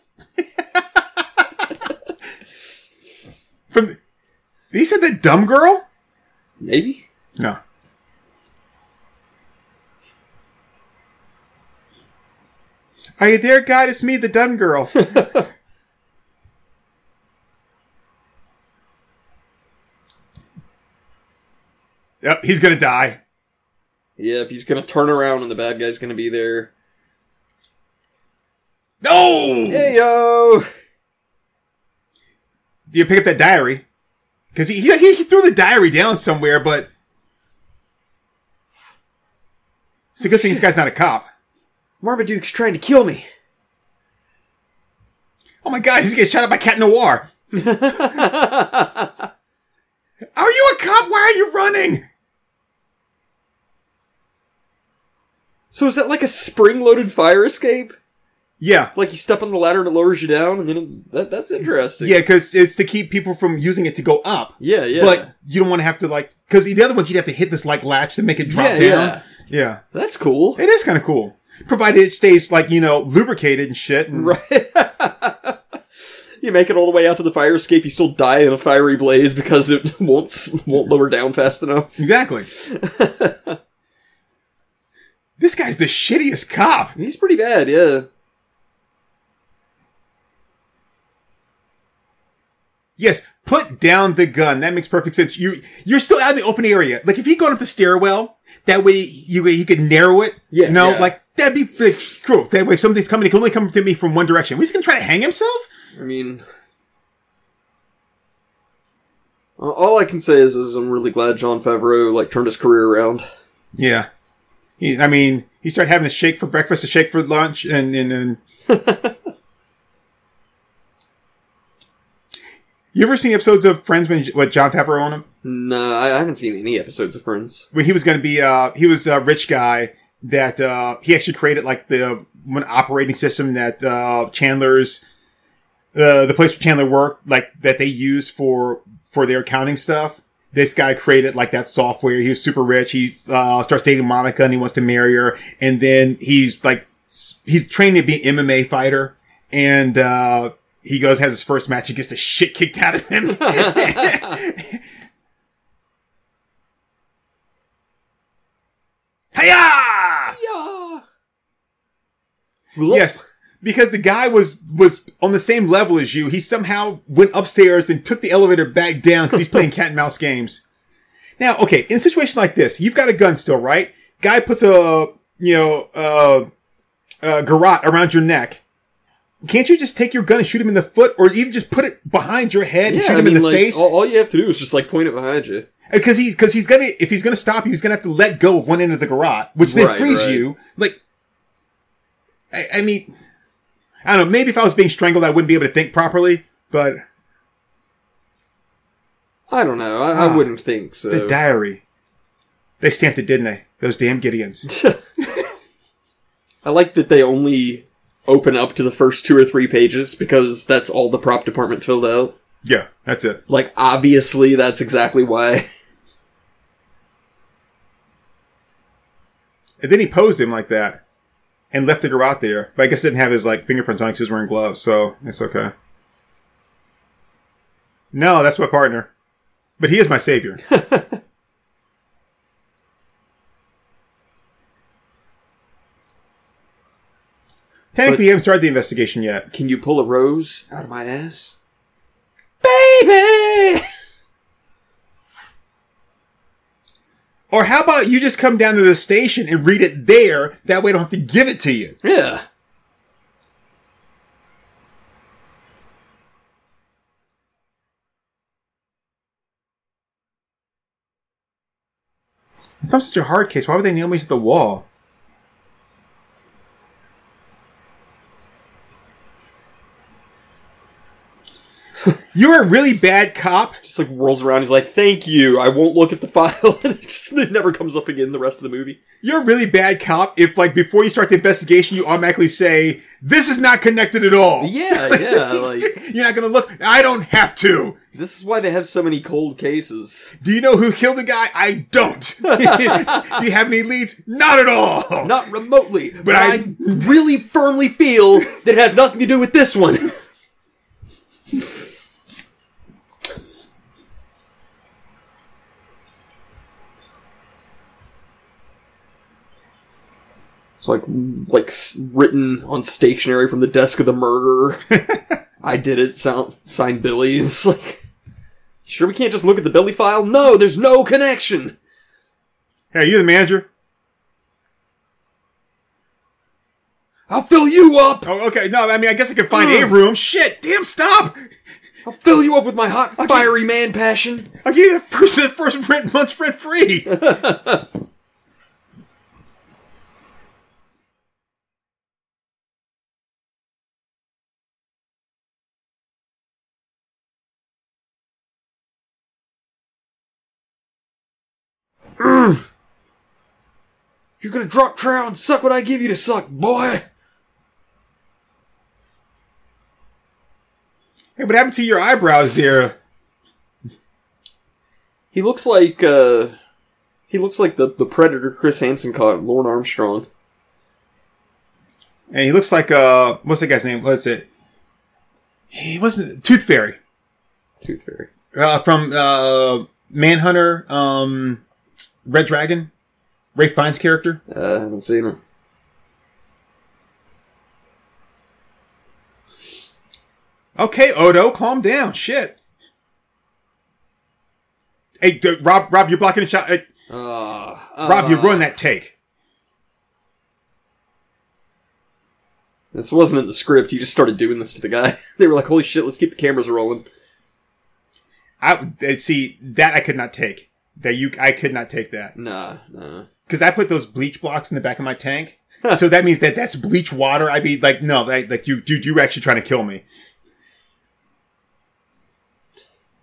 From the, he said that dumb girl? Maybe. No. Are you there, God? It's me, the dumb girl. yep, he's gonna die. Yep, he's gonna turn around and the bad guy's gonna be there. No! Hey yo! You pick up that diary because he, he he threw the diary down somewhere, but it's a good thing this guy's not a cop. Marmaduke's trying to kill me. Oh my god, he's getting shot up by Cat Noir. are you a cop? Why are you running? So is that like a spring-loaded fire escape? Yeah, Like you step on the ladder and it lowers you down, and then it, that, that's interesting. yeah, because it's to keep people from using it to go up. yeah, yeah. But you don't want to have to like because the other ones you'd have to hit this like latch to make it drop Yeah, down. yeah. yeah. that's cool. It is kind of cool, provided it stays like you know lubricated and shit. And, Right. you make it all the way out to the fire escape, you still die in a fiery blaze because it won't won't lower down fast enough. Exactly. this guy's the shittiest cop. He's pretty bad, yeah. Yes, put down the gun. That makes perfect sense. You you're still out in the open area. Like if he gone up the stairwell, that way you he could narrow it. Yeah, you know, yeah. like that'd be like, cool. That way something's coming. He can only come to me from one direction. He's gonna try to hang himself. I mean, all- all I can say is, is I'm really glad Jon Favreau like turned his career around. Yeah. He, I mean, he started having a shake for breakfast, a shake for lunch, and and. and You ever seen episodes of Friends when what Jon Favreau on him? No, I I haven't seen any episodes of Friends. when he was going to be uh he was a rich guy that uh he actually created like the one operating system that uh Chandler's uh the place where Chandler worked like that they use for for their accounting stuff. This guy created like that software. He was super rich. He uh starts dating Monica and he wants to marry her and then he's like he's trained to be an MMA fighter and uh he goes has his first match. He gets the shit kicked out of him. Hiya! Yeah. Yes, because the guy was was on the same level as you. He somehow went upstairs and took the elevator back down because he's playing cat and mouse games. Now, okay, in a situation like this, you've got a gun still, right? Guy puts a you know uh, a garrote around your neck. Can't you just take your gun and shoot him in the foot, or even just put it behind your head and Yeah, shoot I him mean, in the like face? all, all you have to do is just like point it behind you. because he because he's gonna if he's gonna stop you, he's gonna have to let go of one end of the garrote, which then Right, frees right. you. Like, I, I mean, I don't know. Maybe if I was being strangled, I wouldn't be able to think properly. But I don't know. I, Ah, I wouldn't think so. the diary, they stamped it, didn't they? Those damn Gideons. I like that they only open up to the first two or three pages because that's all the prop department filled out. yeah, that's it. Like, obviously, that's exactly why. And then he posed him like that and left the garrote there. But I guess didn't have his like fingerprints on because he was wearing gloves, so it's okay. No, that's my partner, but he is my savior. Technically, you haven't started the investigation yet. Can you pull a rose out of my ass? Baby. Or how about you just come down to the station and read it there? That way I don't have to give it to you. Yeah. If I'm such a hard case, why would they nail me to the wall? You're a really bad cop. Just like whirls around. He's like, "Thank you. I won't look at the file." it just it never comes up again. The rest of the movie. You're a really bad cop if, like, before you start the investigation, you automatically say, this is not connected at all. Yeah, yeah. Like You're not gonna look. I don't have to. this is why they have so many cold cases. Do you know who killed the guy? I don't. Do you have any leads? Not at all. Not remotely, but, I- I really firmly feel that it has nothing to do with this one. It's like like written on stationery from the desk of the murderer. I did it. Sound signed Billy. It's like, sure we can't just look at the Billy file. No, there's no connection. Hey, you the manager? I'll fill you up. Oh, okay. No, I mean, I guess I can find a room. Shit, damn, stop. I'll fill you up with my hot, fiery man passion. I'll give you the first, the first rent, month's rent free. You're gonna drop trout and suck what I give you to suck, boy. Hey, what happened to your eyebrows there? He looks like uh he looks like the the predator Chris Hansen caught Lorne Armstrong. And he looks like, uh, what's that guy's name? What's it? He wasn't, Tooth Fairy. Tooth Fairy. Uh, from, uh, Manhunter, um, Red Dragon. Ralph Fiennes' character. Uh, I haven't seen it. Okay, Odo, calm down. Shit. Hey, d- Rob, Rob, you're blocking the shot. Hey, Uh, Rob, you ruined that take. This wasn't in the script. You just started doing this to the guy. they were like, "Holy shit, let's keep the cameras rolling." I uh, see that I could not take. That you, I could not take that Nah, nah. because I put those bleach blocks in the back of my tank. so that means that that's bleach water. I'd be like, no, that, like you, dude, you're actually trying to kill me.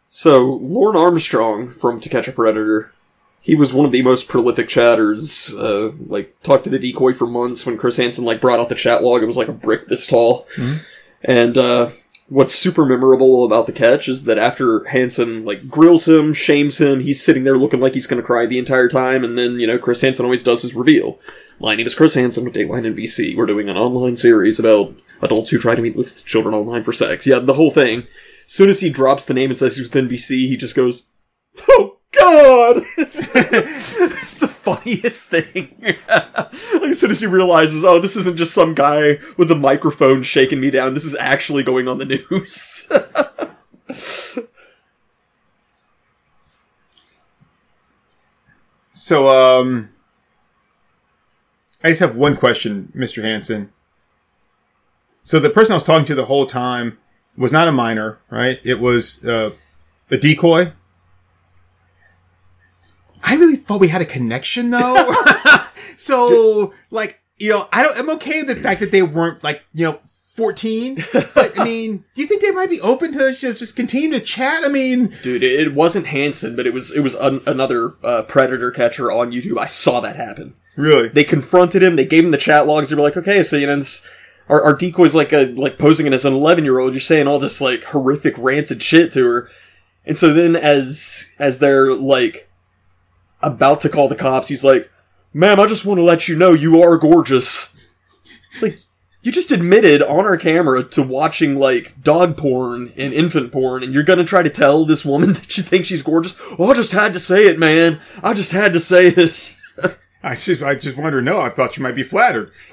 So, Lorne Armstrong from To Catch a Predator, he was one of the most prolific chatters. Uh, like, talked to the decoy for months when Chris Hansen, like, brought out the chat log. It was like a brick this tall. And, uh, what's super memorable about the catch is that after Hansen, like, grills him, shames him, he's sitting there looking like he's gonna cry the entire time, and then, you know, Chris Hansen always does his reveal. My name is Chris Hansen with Dateline NBC. We're doing an online series about adults who try to meet with children online for sex. Yeah, the whole thing As soon as he drops the name and says he's with NBC, he just goes, "Oh God!" It's, it's the funniest thing. like as soon as he realizes, oh, this isn't just some guy with a microphone shaking me down. This is actually going on the news. So, um, I just have one question, Mr. Hansen. So the person I was talking to the whole time was not a minor, right? It was uh, a decoy. I really thought we had a connection, though. so, like, you know, I don't. I'm okay with the fact that they weren't like, you know, 14. But I mean, do you think they might be open to just just continue to chat? I mean, Dude, it wasn't Hansen, but it was it was an, another uh, predator catcher on YouTube. I saw that happen. really? they confronted him. They gave him the chat logs. They were like, okay, so you know, this, our, our decoy's like a like posing it as an eleven year old. You're saying all this like horrific rancid shit to her, and so then as as they're like about to call the cops, he's like, "Ma'am, I just want to let you know you are gorgeous." It's like you just admitted on our camera to watching like dog porn and infant porn, and you're gonna try to tell this woman that you think she's gorgeous. Oh, I just had to say it, man. I just had to say it. I just, I just wanted to know. I thought you might be flattered.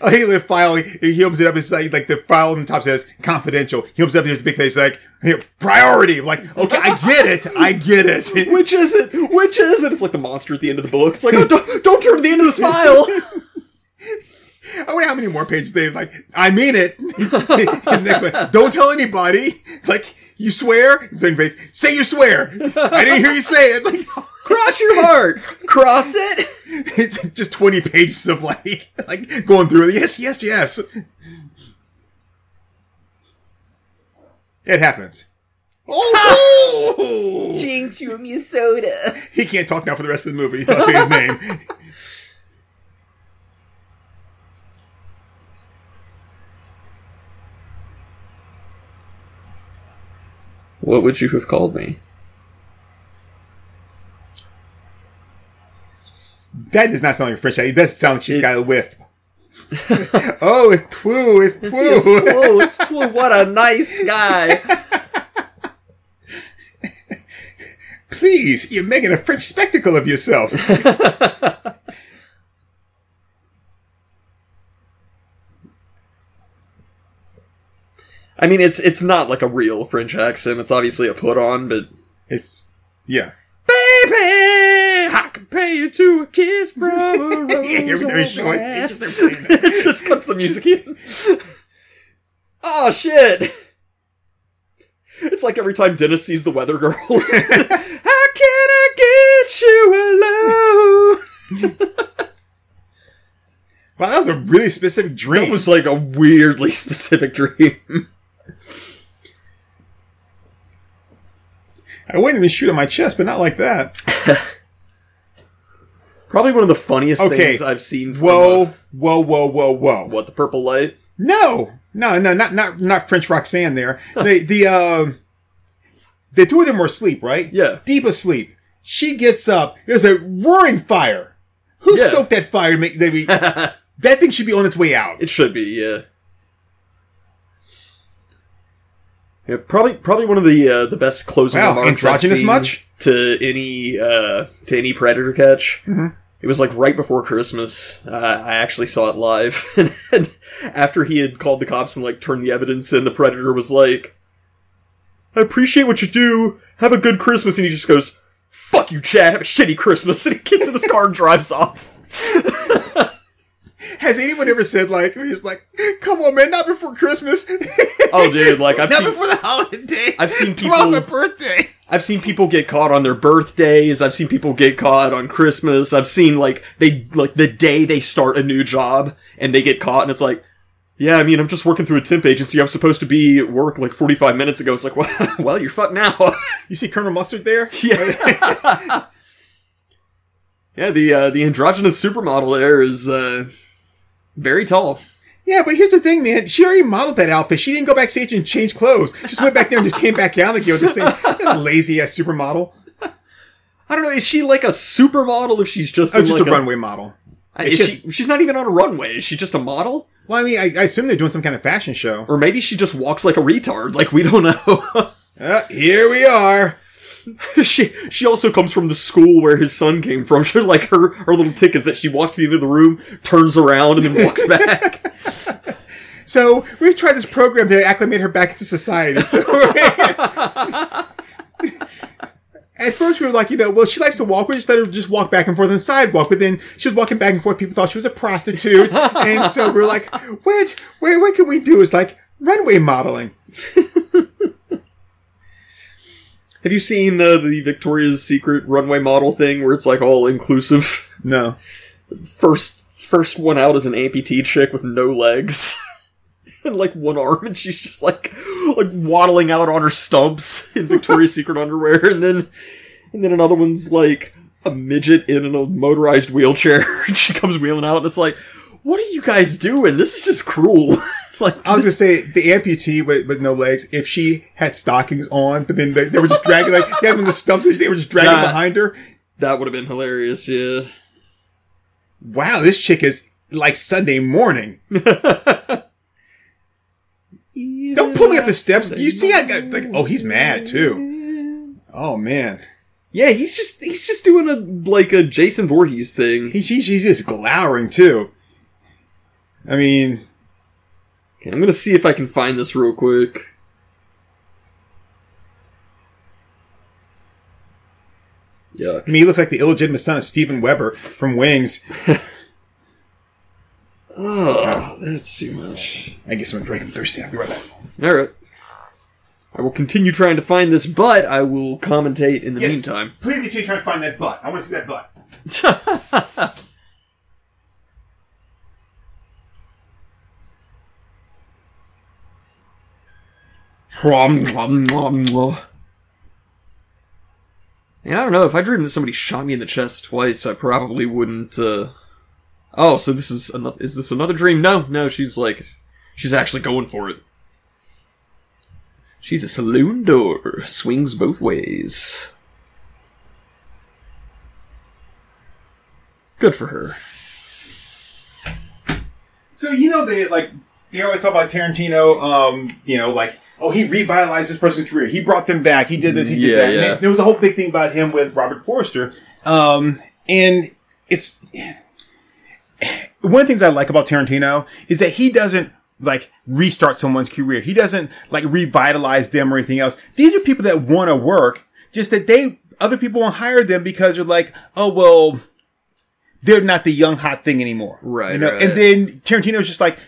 oh, hey, the file. He, he opens it up. It's like, like the file on the top says confidential. He opens it up. There's a big face like here, priority. I'm like, okay, I get it. I get it. Which is it? Which is it? It's like the monster at the end of the book. It's like, oh, don't, don't turn to the end of this file. I wonder how many more pages they like. I mean it. next one. Don't tell anybody. Like you swear. Say you swear. I didn't hear you say it. Like, Cross your heart. Cross it. it's just twenty pages of like like going through it. Yes, yes, yes. It happens. Oh! Jinx, you owe me a soda. he can't talk now for the rest of the movie. He's not saying his name. What would you have called me? That does not sound like a French. It does sound like she's got a whiff. oh, it's twoo, it's twoo. oh, it's tw- what a nice guy. Please, you're making a French spectacle of yourself. I mean, it's it's not like a real French accent. It's obviously a put on, but It's yeah. baby, I can pay you to a kiss. Yeah, every time they show it, of they grass. just it just cuts the music in. oh shit! It's like every time Dennis sees the weather girl. How can I get you alone? Wow, that was a really specific dream. It was like a weirdly specific dream. I wouldn't even shoot on my chest, but not like that. Probably one of the funniest Okay. things I've seen. From, uh, Whoa, whoa, whoa, whoa, whoa. what the purple light? No, no, no, not not not French Roxanne. There, the the um, the two of them were asleep, right? Yeah. deep asleep. She gets up. There's a roaring fire. Who Yeah. stoked that fire? to Make that thing should be on its way out. It should be, yeah. Yeah, probably probably one of the uh, the best closing Wow, remarks I've androgynous seen much? to any uh, to any predator catch. Mm-hmm. It was like right before Christmas. Uh, I actually saw it live, and then after he had called the cops and like turned the evidence in, the predator was like, "I appreciate what you do. Have a good Christmas," and he just goes, "Fuck you, Chad. Have a shitty Christmas," and he gets in his car and drives off. Has anyone ever said like he's like, come on, man, not before Christmas, Oh, dude, like I've not seen before the holiday. I've seen Tomorrow's my people- birthday. I've seen people get caught on their birthdays. I've seen people get caught on Christmas. I've seen like they like the day they start a new job and they get caught and it's like, yeah, I mean, I'm just working through a temp agency. I'm supposed to be at work like 45 minutes ago. It's like, well, well you're fucked now. You see Colonel Mustard there? yeah. yeah, the uh, the androgynous supermodel there is uh, very tall. Yeah, but here's the thing, man. She already modeled that outfit. She didn't go backstage and change clothes. She just went back there and just came back out again with the same lazy ass supermodel. I don't know. Is she like a supermodel if she's just Oh, in, just like a runway model. Is It's she, she's not even on a runway. Is she just a model? Well, I mean, I, I assume they're doing some kind of fashion show. Or maybe she just walks like a retard. Like we don't know. Uh, here we are. she she also comes from the school where his son came from. She like her her little tick is that she walks to the end of the room, turns around, and then walks back. So we've tried this program to acclimate her back into society. So At first, we were like, you know, well, she likes to walk. We just let her just walk back and forth on the sidewalk. But then she was walking back and forth. People thought she was a prostitute, and so we were like, what? Where? What can we do? It's like runway modeling. Have you seen uh, the Victoria's Secret runway model thing where it's like all inclusive? No. First first one out is an amputee chick with no legs. And like one arm, and she's just like like waddling out on her stumps in Victoria's Secret underwear, and then and then another one's like a midget in a motorized wheelchair, and she comes wheeling out, and it's like, what are you guys doing? This is just cruel. Like I was gonna say the amputee with, with no legs. If she had stockings on, but then they, they were just dragging like they had them the stumps. They were just dragging Yeah. behind her. that would have been hilarious. Yeah. Wow, this chick is like Sunday morning. Don't pull me up the steps. You see, I got like, oh, he's mad too. Oh man, Yeah, he's just he's just doing a like a Jason Voorhees thing. he, she's just glowering too. I mean, Okay, I'm gonna see if I can find this real quick. Yuck. I mean, he looks like the illegitimate son of Steven Weber from Wings. Oh, that's too much. I guess I'm gonna drink. I'm thirsty. I'll be right back. Alright. I will continue trying to find this, but I will commentate in the Yes. meantime. Please continue trying to find that butt. I want to see that butt. And I don't know, if I dreamed that somebody shot me in the chest twice, I probably wouldn't, uh... Oh, so this is another, is this another dream? No, no, she's like, she's actually going for it. She's a saloon door, swings both ways. Good for her. So you know they like they always talk about Tarantino. Um, you know, like oh he revitalized this person's career. He brought them back. He did this. He did Yeah, that. yeah. There was a whole big thing about him with Robert Forster. Um, and it's one of the things I like about Tarantino is that he doesn't like restart someone's career. He doesn't like revitalize them or anything else. These are people that want to work, just that they other people won't hire them because they're like, oh well, they're not the young hot thing anymore. Right, You know? right. And then Tarantino's just like,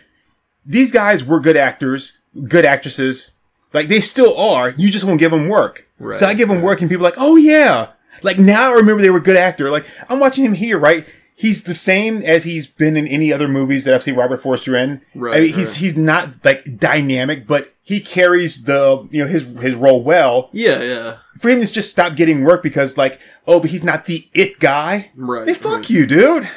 these guys were good actors, good actresses. Like they still are. You just won't give them work. Right, so I give them work and people are like, oh yeah. Like now I remember they were a good actor. Like I'm watching him here, right? He's the same as he's been in any other movies that I've seen Robert Forster in. Right, I mean, he's he's not like dynamic, but he carries the you know his his role well. Yeah, yeah. For him to just stop getting work because like, oh, but he's not the it guy. Right, Hey, fuck right. you, dude.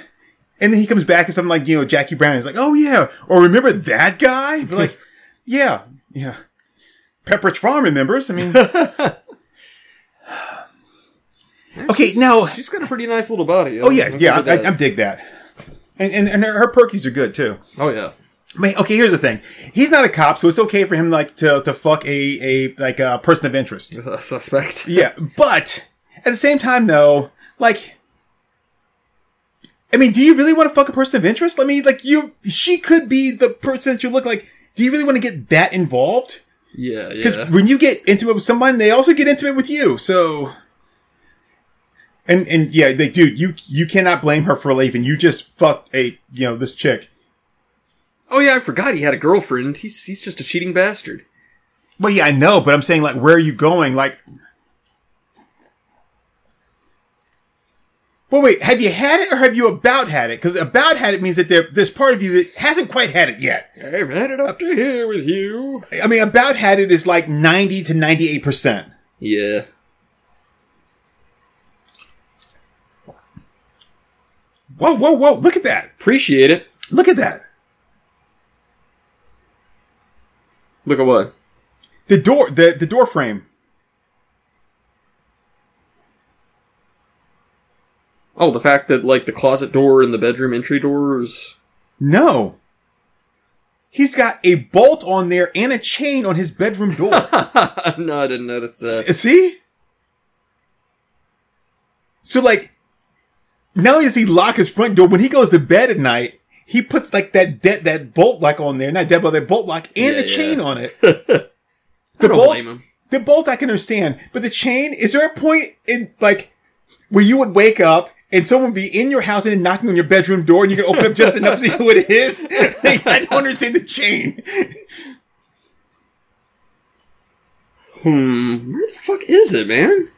And then he comes back and something like, you know, Jackie Brown is like, oh yeah. Or remember that guy? But like, yeah, yeah. Pepperidge Farm remembers. I mean, okay, now, She's got a pretty nice little body. oh yeah, yeah, I, I, I dig that. And, and, and her perkies are good too. oh yeah. Man, okay, here's the thing. He's not a cop, so it's okay for him like to, to fuck a, a, like a person of interest. A suspect. Yeah, but at the same time, though, like, I mean, do you really want to fuck a person of interest? I mean, like, you, she could be the person that you look like. Do you really want to get that involved? Yeah, Because yeah. when you get intimate with someone, they also get intimate with you. So, and and yeah, they dude, you you cannot blame her for leaving. You just fucked a you know this chick. Oh yeah, I forgot he had a girlfriend. He's he's just a cheating bastard. Well, yeah, I know, but I'm saying like, where are you going? Like, well, wait, have you had it or have you about had it? Because about had it means that there, there's part of you that hasn't quite had it yet. I've had it up to here with you. I mean, about had it is like 90 to 98 percent. Yeah. Whoa, whoa, whoa! Look at that! Appreciate it. Look at that! Look at what? The door, the the door frame. Oh, the fact that like the closet door and the bedroom entry door is No, he's got a bolt on there and a chain on his bedroom door. no, I didn't notice that. S- See? So like, not only does he lock his front door, when he goes to bed at night, he puts like that de- that bolt lock on there, not dead, but that bolt lock and Yeah, the chain yeah. on it. I The don't bolt, blame him. the bolt I can understand, but the chain, is there a point in like where you would wake up and someone be in your house and knocking on your bedroom door and you can open up just enough to see who it is? Like, I don't understand the chain. Hmm. Where the fuck is it, man?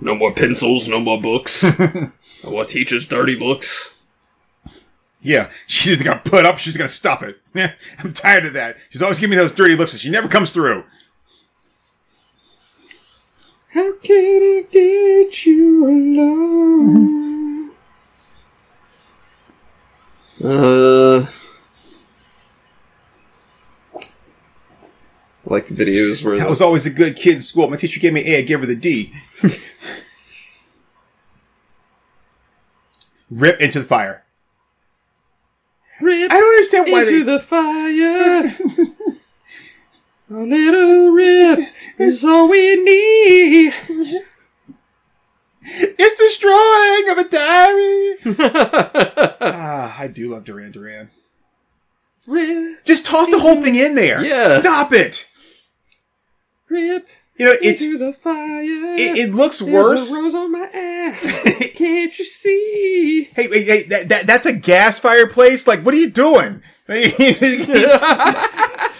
No more pencils, no more books. no more teachers' dirty looks. Yeah, she's gonna put up, she's gonna stop it. I'm tired of that. She's always giving me those dirty looks and she never comes through. How can I get you alone? Uh, I like the videos where I was always a good kid in school. My teacher gave me A, I gave her the D. Rip into the fire. rip I don't understand why into they. the fire. A little rip is all we need. It's destroying of a diary ah, I do love Duran Duran. Rip, Just toss the whole thing in there. Yeah. Stop it. rip You know, it's into the fire. it, it looks There's worse. a rose on my ass. Can't you see? Hey, hey, hey that, that that's a gas fireplace. Like, what are you doing?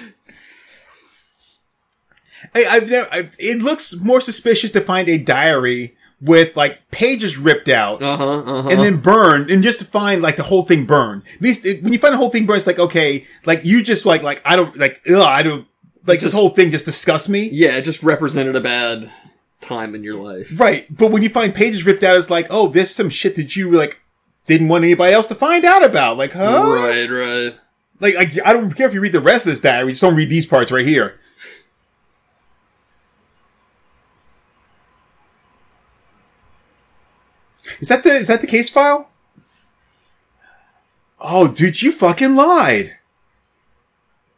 I, I've never. I've, it looks more suspicious to find a diary with like pages ripped out Uh huh. Uh huh. and then burned, and just to find like the whole thing burned. At least it, when you find the whole thing burned, it's like okay, like you just like like I don't like ugh, I don't like this whole thing just disgusts me. yeah, it just represented a bad time in your life. Right, but when you find pages ripped out, it's like oh, there's some shit that you like didn't want anybody else to find out about. Like, huh? Right. Right. Like, like I don't care if you read the rest of this diary, just don't read these parts right here. Is that the is that the case file? Oh, dude, you fucking lied.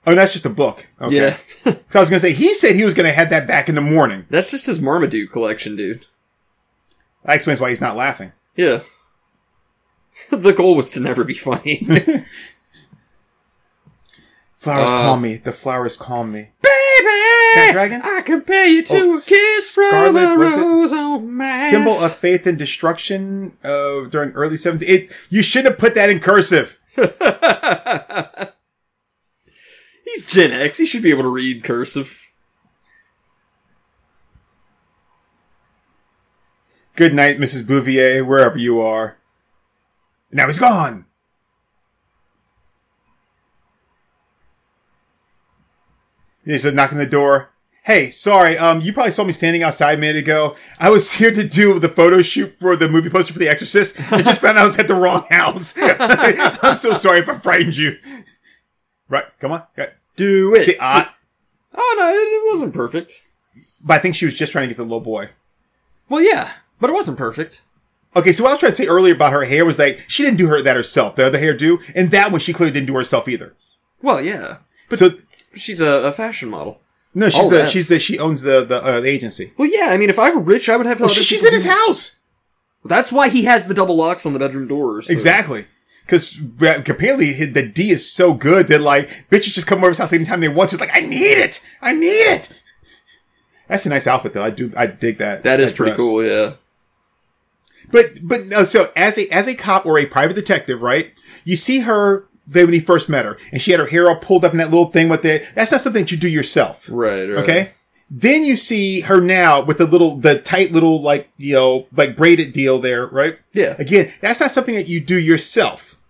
Oh, that's just a book. Okay. Yeah. 'Cause I was gonna say he said he was gonna have that back in the morning. That's just his Marmaduke collection, dude. That explains why he's not laughing. Yeah. the goal was to never be funny. Flowers Uh, call me. The flowers call me. Baby! Snapdragon? I compare you to Oh, a kiss from Scarlet, a was it? rose on my Symbol of faith and destruction uh, during early 70s. It, you shouldn't have put that in cursive. He's Gen X. He should be able to read cursive. Good night, Mrs. Bouvier, wherever you are. Now he's gone. He's knocking the door. Hey, sorry, um, you probably saw me standing outside a minute ago. I was here to do the photo shoot for the movie poster for The Exorcist. I just found out I was at the wrong house. I'm so sorry if I frightened you. Right, come on. Yeah. Do it. See, uh, oh no, it, it wasn't perfect. but I think she was just trying to get the little boy. Well, yeah, but it wasn't perfect. Okay, so what I was trying to say earlier about her hair was like she didn't do her that herself. The other hairdo, and that one she clearly didn't do herself either. Well, yeah, But so she's a, a fashion model. no, she's All the that. she's the she owns the the, uh, the agency. Well, yeah, I mean, if I were rich, I would have. Well, she, she's in his house That's why he has the double locks on the bedroom doors. so- exactly. Because apparently the D is so good that like bitches just come over his house anytime they want. It's like I need it, I need it. That's a nice outfit though. I do I dig that. That is pretty cool. Yeah. But but no, so as a as a cop or a private detective, right? You see her then when he first met her, and she had her hair all pulled up in that little thing with it. That's not something that you do yourself, Right. right. okay? Then you see her now with the little the tight little like you know like braided deal there, right? Yeah. Again, that's not something that you do yourself.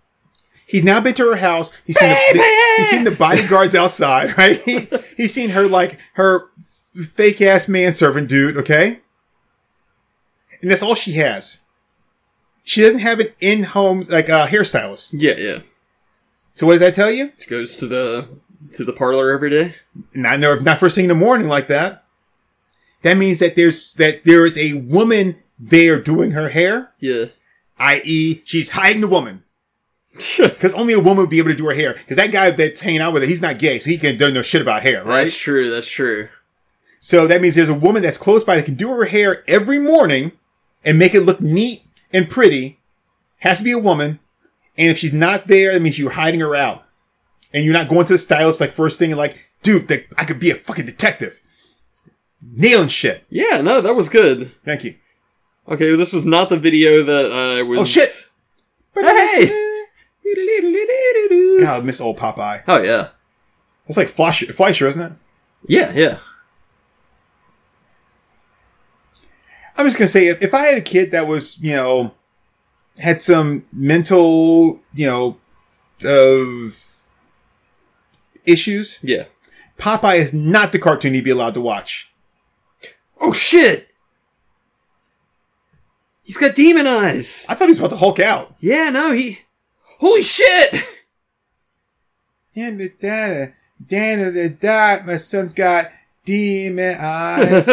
He's now been to her house. He's seen the, the- he's seen the bodyguards outside, right? He, he's seen her like her fake ass manservant dude, okay? And that's all she has. She doesn't have an in home like uh, hairstylist. Yeah. Yeah. So what does that tell you? It goes to the to the parlor every day. Not no, not first thing in the morning like that. That means that there's that there is a woman there doing her hair, Yeah. i.e., she's hiding the woman. Because only a woman would be able to do her hair. Because that guy that's hanging out with her, he's not gay, so he can do no shit about hair, right? That's true. That's true. So that means there's a woman that's close by that can do her hair every morning and make it look neat and pretty. Has to be a woman. And if she's not there, that means you're hiding her out. And you're not going to the stylist like first thing and like, dude, that I could be a fucking detective. Nailing shit. Yeah. No, that was good. Thank you. Okay, this was not the video that I oh, was. Oh shit! Hey! God, I miss old Popeye. Oh yeah. That's like Fleischer, Fleischer, isn't it? Yeah. Yeah. I'm just gonna say, if, if I had a kid that was, you know, had some mental, you know, uh, issues, Yeah. Popeye is not the cartoon he'd be allowed to watch. Oh shit! He's got demon eyes. I thought he was about to Hulk out. Yeah. No. He. Holy shit! And the da da da da. My son's got demon eyes.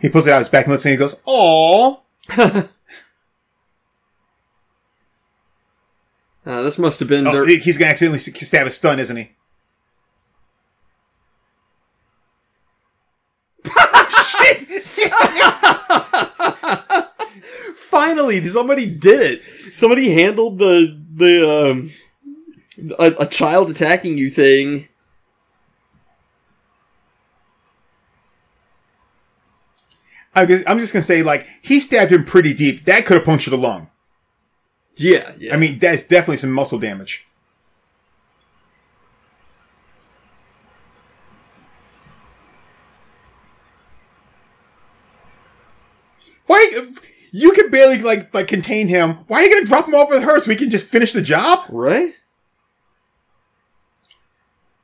He pulls it out his back and looks and he goes, "Aww." Uh, this must have been Oh, their. he's gonna accidentally stab a stun, isn't he? Shit! Finally, somebody did it. Somebody handled the the um a, a child attacking you thing. I guess, I'm just gonna say, like, he stabbed him pretty deep. That could have punctured a lung. Yeah, yeah. I mean, that's definitely some muscle damage. Why? You can barely like like contain him. Why are you gonna drop him off with her so we can just finish the job? right?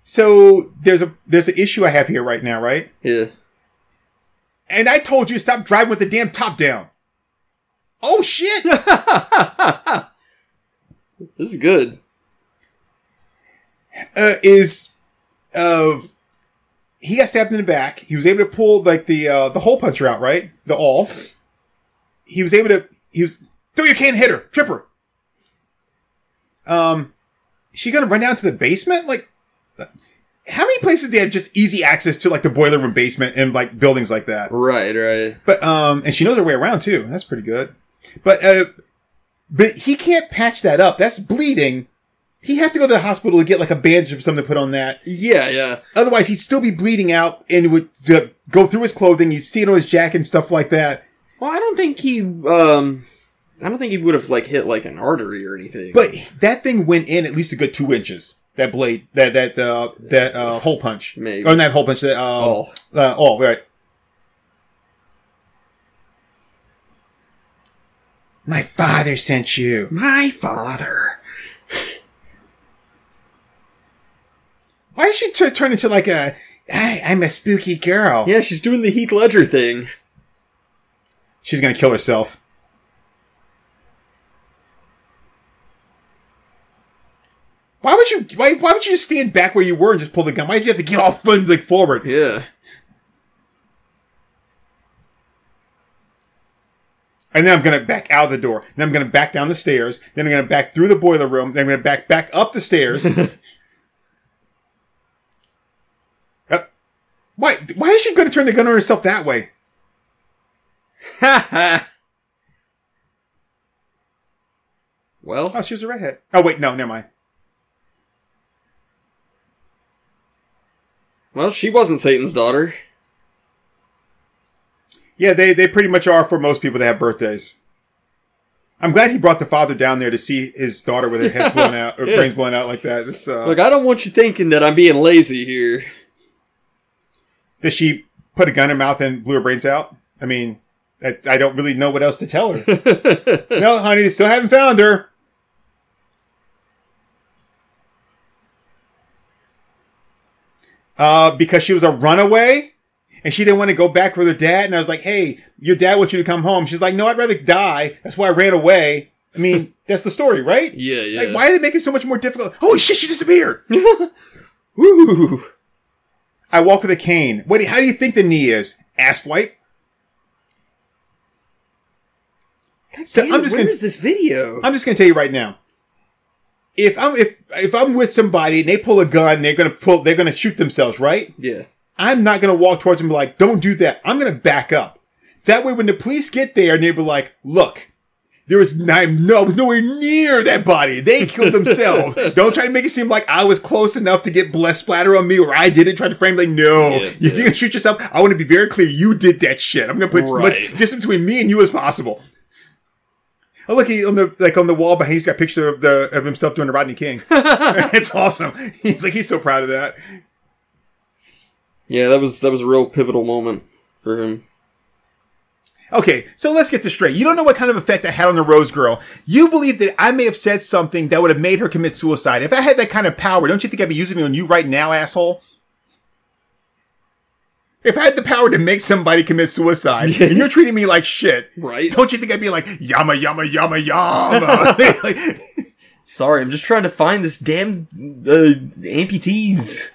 So there's a there's an issue I have here right now, right? Yeah. And I told you to stop driving with the damn top down. Oh shit! This is good. uh, is uh, he got stabbed in the back. He was able to pull like the uh, the hole puncher out, right? The all. He was able to. He was throw your cane, hit her, trip her. Um, is she gonna run down to the basement? Like, how many places do they have just easy access to like the boiler room basement and like buildings like that? Right, right. But um, and she knows her way around too. That's pretty good. But uh, but he can't patch that up. That's bleeding. He have to go to the hospital to get like a bandage or something to put on that. Yeah, yeah. Otherwise, he'd still be bleeding out and it would uh, go through his clothing. You'd see it on his jacket and stuff like that. Well, I don't think he um I don't think he would have like hit like an artery or anything. But that thing went in at least a good two inches. That blade, that that uh, that uh, hole punch, Maybe. or not hole punch. That uh, Awl. uh, awl, right? My father sent you. my father. Why did she t- turn into like a? I, I'm a spooky girl. Yeah, she's doing the Heath Ledger thing. She's gonna kill herself. Why would you? Why, why would you just stand back where you were and just pull the gun? Why did you have to get all fun like forward? Yeah. And then I'm gonna back out of the door. Then I'm gonna back down the stairs. Then I'm gonna back through the boiler room. Then I'm gonna back back up the stairs. Uh, why? Why is she gonna turn the gun on herself that way? Ha ha. Well, Oh, she was a redhead. Oh wait, no, never mind. Well, she wasn't Satan's daughter. Yeah, they they pretty much are for most people that have birthdays. I'm glad he brought the father down there to see his daughter with her head blown out or Yeah. brains blown out like that. It's, uh, Look, I don't want you thinking that I'm being lazy here. Did she put a gun in her mouth and blew her brains out? I mean, I, I don't really know what else to tell her. no, honey, they still haven't found her. Uh, because she was a runaway and she didn't want to go back with her dad. And I was like, hey, your dad wants you to come home. She's like, no, I'd rather die. That's why I ran away. I mean, that's the story, right? Yeah, yeah. Like, why did they make it so much more difficult? Holy shit, she disappeared. Woo! I walk with a cane. What? do- How do you think the knee is? Ass wipe? So Damn I'm just where gonna is this video? I'm just gonna tell you right now. If I'm if if I'm with somebody and they pull a gun, they're gonna pull they're gonna shoot themselves, right? yeah. I'm not gonna walk towards them like, don't do that. I'm gonna back up. That way when the police get there and they be like, look, there was no, no, I was nowhere near that body. They killed themselves. Don't try to make it seem like I was close enough to get blood splatter on me or I didn't try to frame like, no. Yeah, if yeah. you're gonna shoot yourself, I want to be very clear. You did that shit. I'm gonna put as much distance between me and you as possible. Oh look, he on the like on the wall behind. He's got a picture of the of himself doing the Rodney King. it's awesome. He's like he's so proud of that. Yeah, that was that was a real pivotal moment for him. Okay, so let's get this straight. You don't know what kind of effect I had on the Rose Girl. You believe that I may have said something that would have made her commit suicide. If I had that kind of power, don't you think I'd be using it on you right now, asshole? If I had the power to make somebody commit suicide, and you're treating me like shit, Right. Don't you think I'd be like yama yama yama yama? like, Sorry, I'm just trying to find this damn uh, amputees.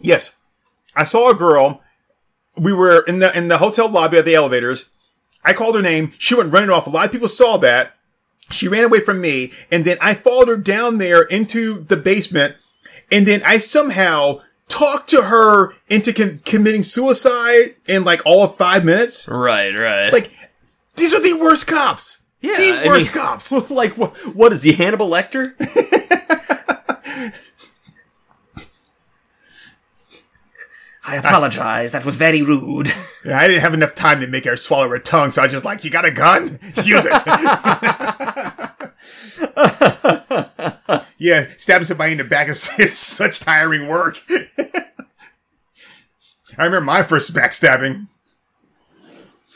Yes. I saw a girl. We were in the in the hotel lobby at the elevators, I called her name. She went running off. A lot of people saw that. She ran away from me. And then I followed her down there into the basement. And then I somehow talked to her into con- committing suicide in like all of five minutes. Right, right. Like, these are the worst cops. yeah, the I worst mean, cops. like, what, what is he, Hannibal Lecter? I apologize. That was very rude. Yeah, I didn't have enough time to make her swallow her tongue, so I was just like, you got a gun? Use it. yeah, stabbing somebody in the back is, is such tiring work. I remember my first backstabbing.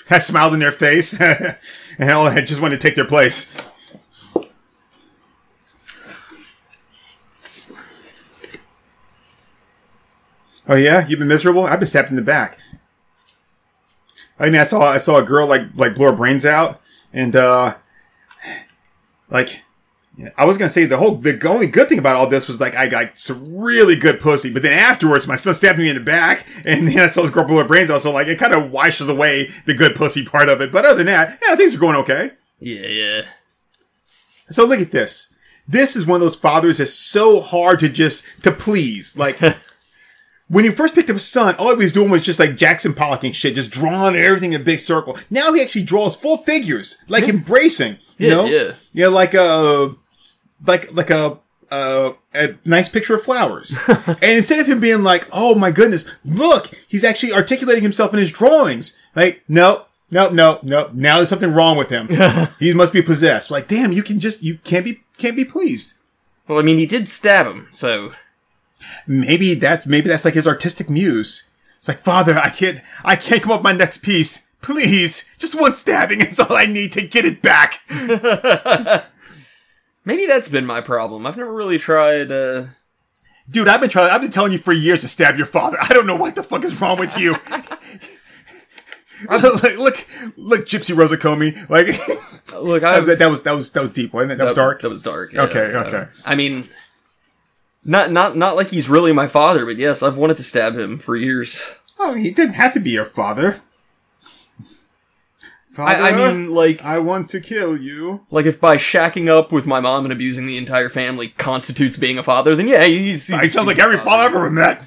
I smiled in their face, and all I just wanted to take their place. Oh yeah, you've been miserable. I've been stabbed in the back. I mean, I saw I saw a girl like like blow her brains out, and uh like I was gonna say the whole the only good thing about all this was like I got some really good pussy, but then afterwards my son stabbed me in the back, and then I saw this girl blow her brains out. So like it kind of washes away the good pussy part of it. But other than that, yeah, things are going okay. yeah, yeah. So look at this. This is one of those fathers that's so hard to just to please. Like when he first picked up son, all he was doing was just like Jackson Pollocking shit, just drawing everything in a big circle. Now he actually draws full figures, like embracing. You Yeah, know, yeah. yeah, like a like like a. Uh, a nice picture of flowers. and instead of him being like, oh my goodness, look, he's actually articulating himself in his drawings. Like, no, no, no, no. Now there's something wrong with him. he must be possessed. Like, damn, you can just, you can't be, can't be pleased. Well, I mean, he did stab him, so maybe that's maybe that's like his artistic muse. It's like, Father, I can't I can't come up with my next piece. Please, just one stabbing is all I need to get it back. maybe that's been my problem. I've never really tried. uh Dude, I've been trying I've been telling you for years to stab your father. I don't know what the fuck is wrong with you. look, look, look, Gypsy Rosa Comey. Like Look, I that, that was that was that was deep, wasn't it? That was dark. That was dark. yeah. Okay, okay. I mean, not not not like he's really my father, but yes, I've wanted to stab him for years. Oh, he didn't have to be your father. Father, I, I mean, like I want to kill you. like if by shacking up with my mom and abusing the entire family constitutes being a father, then yeah, he's. he's He sounds like every father I've ever met.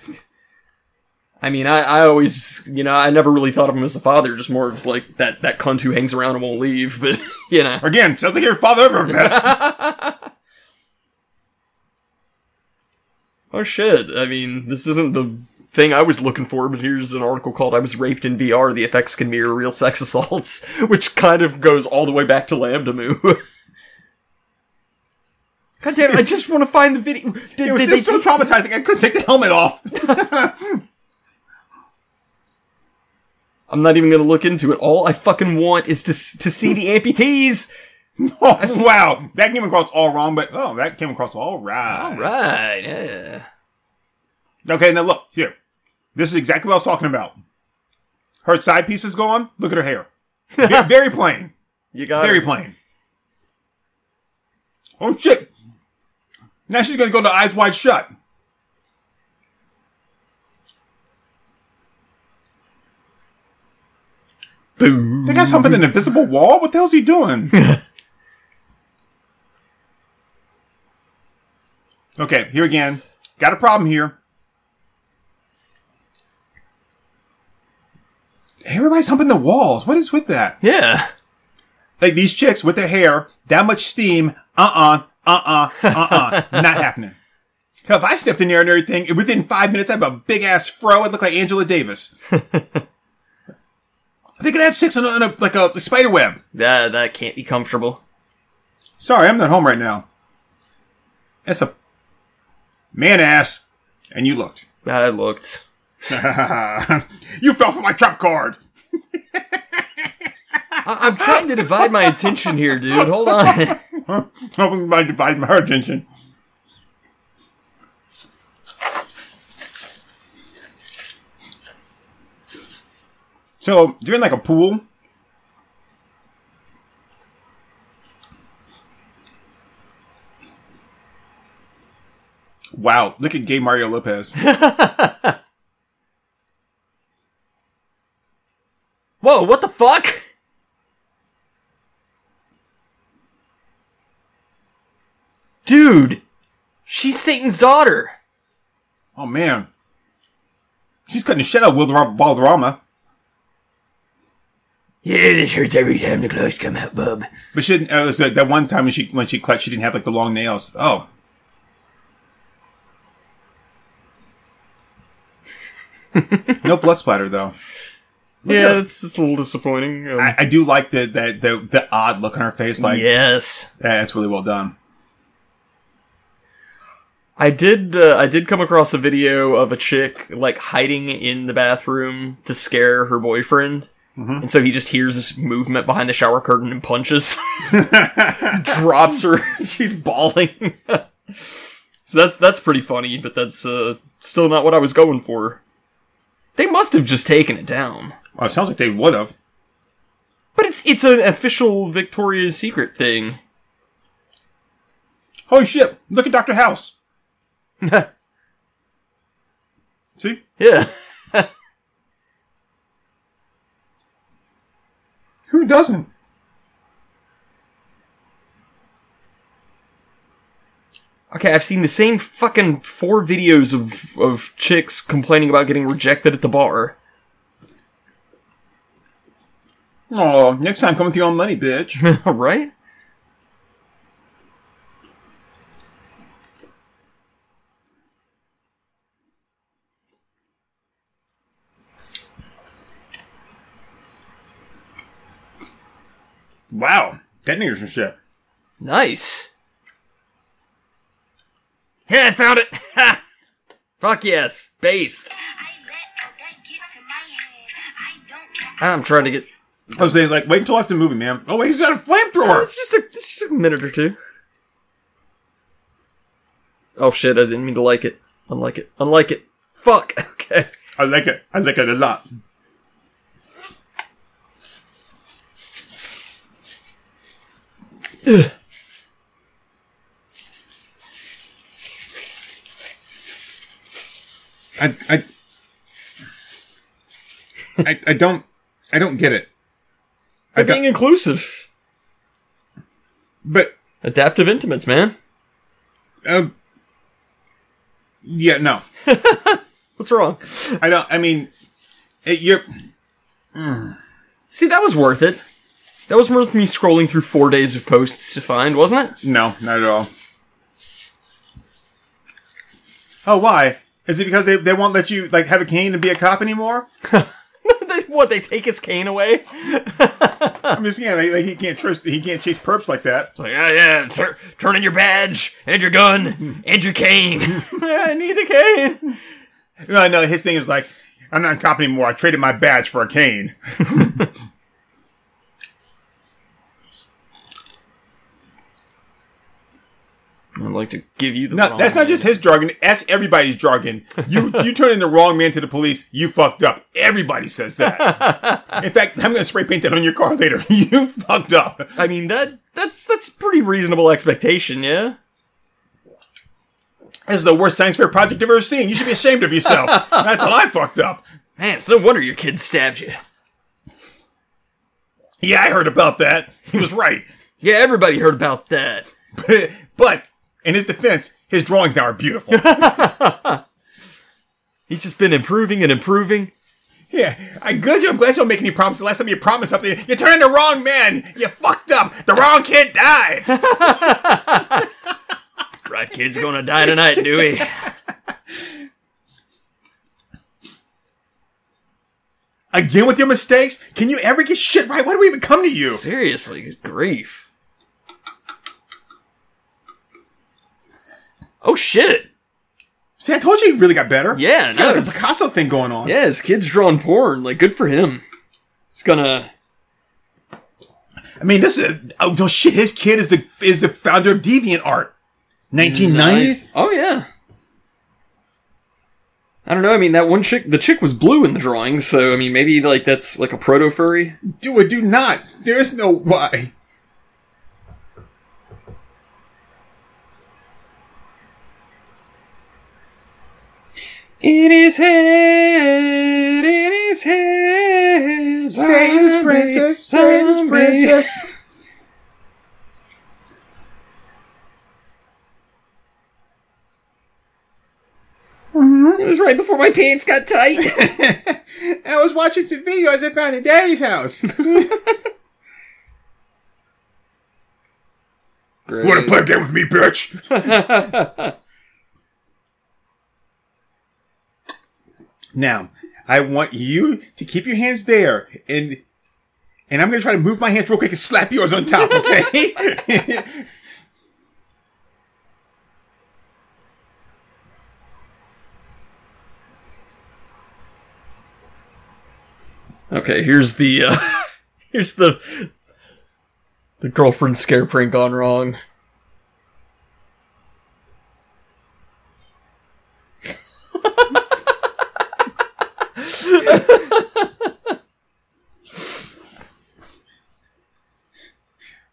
I mean, I, I always, you know, I never really thought of him as a father, just more of like that that cunt who hangs around and won't leave. But you know, Again, sounds like every father I've ever met. oh shit. I mean, this isn't the thing I was looking for, but here's an article called "I Was Raped in VR: The Effects Can Mirror Real Sex Assaults," which kind of goes all the way back to LambdaMOO. God damn it! I just want to find the video. Did, It was, did it was they so traumatizing. I couldn't take the helmet off. I'm not even gonna look into it. All I fucking want is to to see the amputees. oh, wow, that came across all wrong, but oh, that came across all right. Right? Yeah. Okay, now look here. This is exactly what I was talking about. Her side piece is gone. Look at her hair. Ve- very plain. You got Very it. plain. Oh shit! Now she's gonna go to eyes wide shut. Boom. That guy's humping an invisible wall. What the hell's he doing? okay, here again. Got a problem here. Everybody's humping the walls. What is with that? Yeah. Like these chicks with their hair, that much steam. Uh uh, uh uh, uh uh, not happening. Hell, if I stepped in there and everything, within five minutes, I'd have a big ass fro. I'd look like Angela Davis. they could have sex on a, on a like a, spider web. That that can't be comfortable. Sorry, I'm not home right now. That's a man ass, and you looked. I looked. you fell for my trap card. I- I'm trying to divide my attention here, dude. Hold on. I'm hoping by divide my attention. So, doing like a pool. Wow, look at gay Mario Lopez. Whoa, what the fuck? Dude, she's Satan's daughter. Oh man. She's cutting the shit out of Valderrama. Yeah, this hurts every time the clothes come out, bub. But she didn't, uh, that one time when she, when she clutched, she didn't have like the long nails. Oh, no blood splatter though. Yeah, it's that's that's a little disappointing. Um, I, I do like the, the, the, the odd look on her face. Like, yes, that's really well done. I did. Uh, I did come across a video of a chick like hiding in the bathroom to scare her boyfriend, and so he just hears this movement behind the shower curtain and punches, drops her. She's bawling. so that's that's pretty funny, but that's uh, still not what I was going for. They must have just taken it down. Well, it sounds like they would have. But it's it's an official Victoria's Secret thing. Holy shit! Look at Doctor House. See? Yeah. Who doesn't? Okay, I've seen the same fucking four videos of of chicks complaining about getting rejected at the bar. Oh, next time come with your own money, bitch. right? wow. Detonators and shit. Nice. Yeah, I found it. Ha! Fuck yes, based. I'm trying to get. I was saying, like, wait until after the movie, man. Oh, wait, he's got a flamethrower. It's just a, it's just a minute or two. Oh shit! I didn't mean to like it. Unlike it. Unlike it. Fuck. Okay. I like it. I like it a lot. I, I, I, I don't, I don't get it. They're being inclusive. but, Adaptive intimates, man. uh, yeah, no, What's wrong? I don't. I mean, it, you're. See, that was worth it. That was worth me scrolling through four days of posts to find, wasn't it? No, not at all. Oh, why? Is it because they, they won't let you like have a cane and be a cop anymore? What? They take his cane away? I'm just saying, like, like he can't trust, he can't chase perps like that. Like, yeah, yeah, tur- turn in your badge, and your gun, and your cane. yeah, I need the cane. No, no, his thing is like, I'm not a cop anymore. I traded my badge for a cane. I'd like to give you the. No, wrong that's not just his jargon. That's everybody's jargon. You you turn in the wrong man to the police, you fucked up. Everybody says that. In fact, I'm gonna spray paint that on your car later. you fucked up. I mean that that's that's pretty reasonable expectation, yeah. This is the worst science fair project I've ever seen. You should be ashamed of yourself. I thought I fucked up. Man, it's no wonder your kid stabbed you. Yeah, I heard about that. He was right. Yeah, everybody heard about that. but in his defense, his drawings now are beautiful. He's just been improving and improving. yeah, I'm good. I'm glad you don't make any promises. Last time you promised something, you turned the wrong man. You fucked up. The wrong kid died. right kid's gonna die tonight, Dewey. Again with your mistakes. Can you ever get shit right? Why do we even come to you? Seriously, grief. Oh shit. See, I told you he really got better. Yeah, He's got like a Picasso thing going on. Yeah, his kid's drawing porn. Like, good for him. It's gonna. I mean, this is oh no, shit. His kid is the is the founder of DeviantArt. 1990s. Nice. Oh yeah. I don't know. I mean, that one chick, the chick was blue in the drawing, so I mean, maybe like that's like a proto furry. Do it. Do not. There is no why. In his head, in his head. Save princess, save princess. Mm-hmm. It was right before my pants got tight. I was watching some videos I found in Daddy's house. Wanna play a game with me, bitch? now, I want you to keep your hands there and and I'm gonna try to move my hands real quick and slap yours on top, okay? Okay, here's the uh, here's the the girlfriend scare prank gone wrong.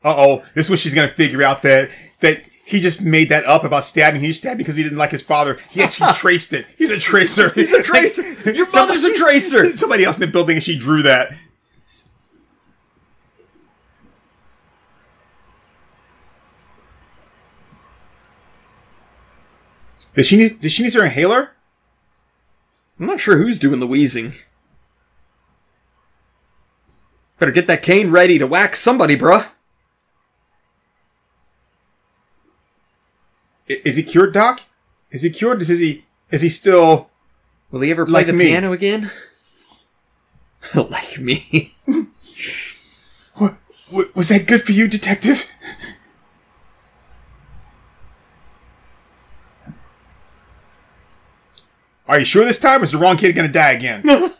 Uh oh, this is when she's gonna figure out that that he just made that up about stabbing. He stabbed because he didn't like his father. He actually traced it. He's a tracer. He's a tracer. Your mother's a tracer. Somebody else in the building and she drew that. Does she need? Does she need her inhaler? I'm not sure who's doing the wheezing. Better get that cane ready to whack somebody, bruh. Is he cured, Doc? Is he cured? Is he? Is he still? Will he ever play Like the me. piano again? like me. Wa- Was that good for you, detective? Are you sure this time? Or is the wrong kid gonna die again?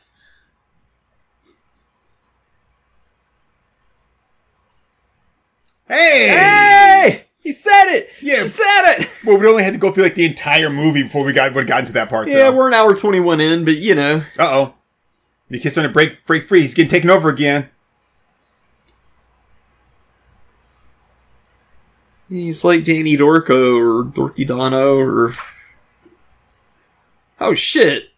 hey! Hey! He said it! Yeah. He said it! Well, we only had to go through like the entire movie before we got would have gotten to that part. Yeah, we're an hour 21 in, but you know. Uh oh. The kid's trying to break break free. He's getting taken over again. He's like Danny Dorco or Dorky Dono or. Oh shit.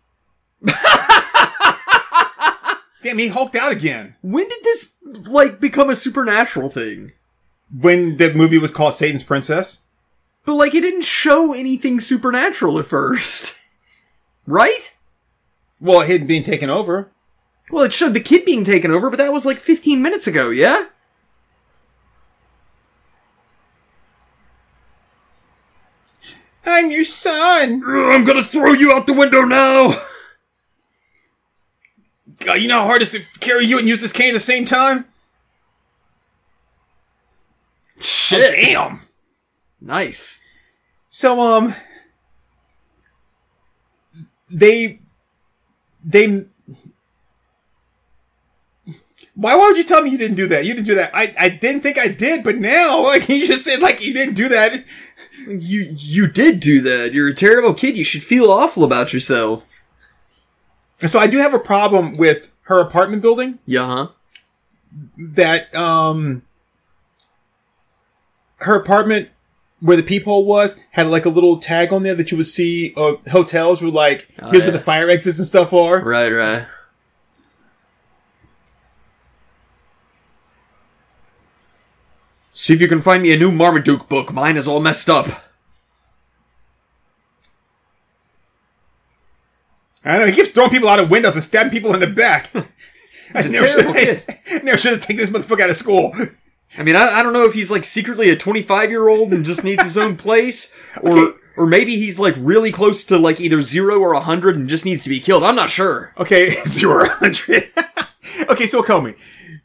Damn, he hulked out again. When did this, like, become a supernatural thing? When the movie was called Satan's Princess. But, like, it didn't show anything supernatural at first. right? Well, him being taken over. Well, it showed the kid being taken over, but that was like 15 minutes ago, yeah? I'm your son. I'm gonna throw you out the window now. God, you know how hard it is to carry you and use this cane at the same time? Shit. Damn. Nice. So, um, they, they, why, why would you tell me you didn't do that? You didn't do that. I, I didn't think I did, but now, like, you just said, like, you didn't do that. You you did do that. You're a terrible kid. You should feel awful about yourself. So I do have a problem with her apartment building Yeah, huh? that, um, her apartment where the peephole was had like a little tag on there that you would see uh, hotels were like, Oh, here's yeah. where the fire exits and stuff are. Right, right. See if you can find me a new Marmaduke book. Mine is all messed up. I know he keeps throwing people out of windows and stabbing people in the back. I never should, never should have taken this motherfucker out of school. I mean, I, I don't know if he's like secretly a 25 year old and just needs his own place, or Okay. or maybe he's like really close to like either zero or 100 and just needs to be killed. I'm not sure. Okay, zero or hundred. okay, so tell me.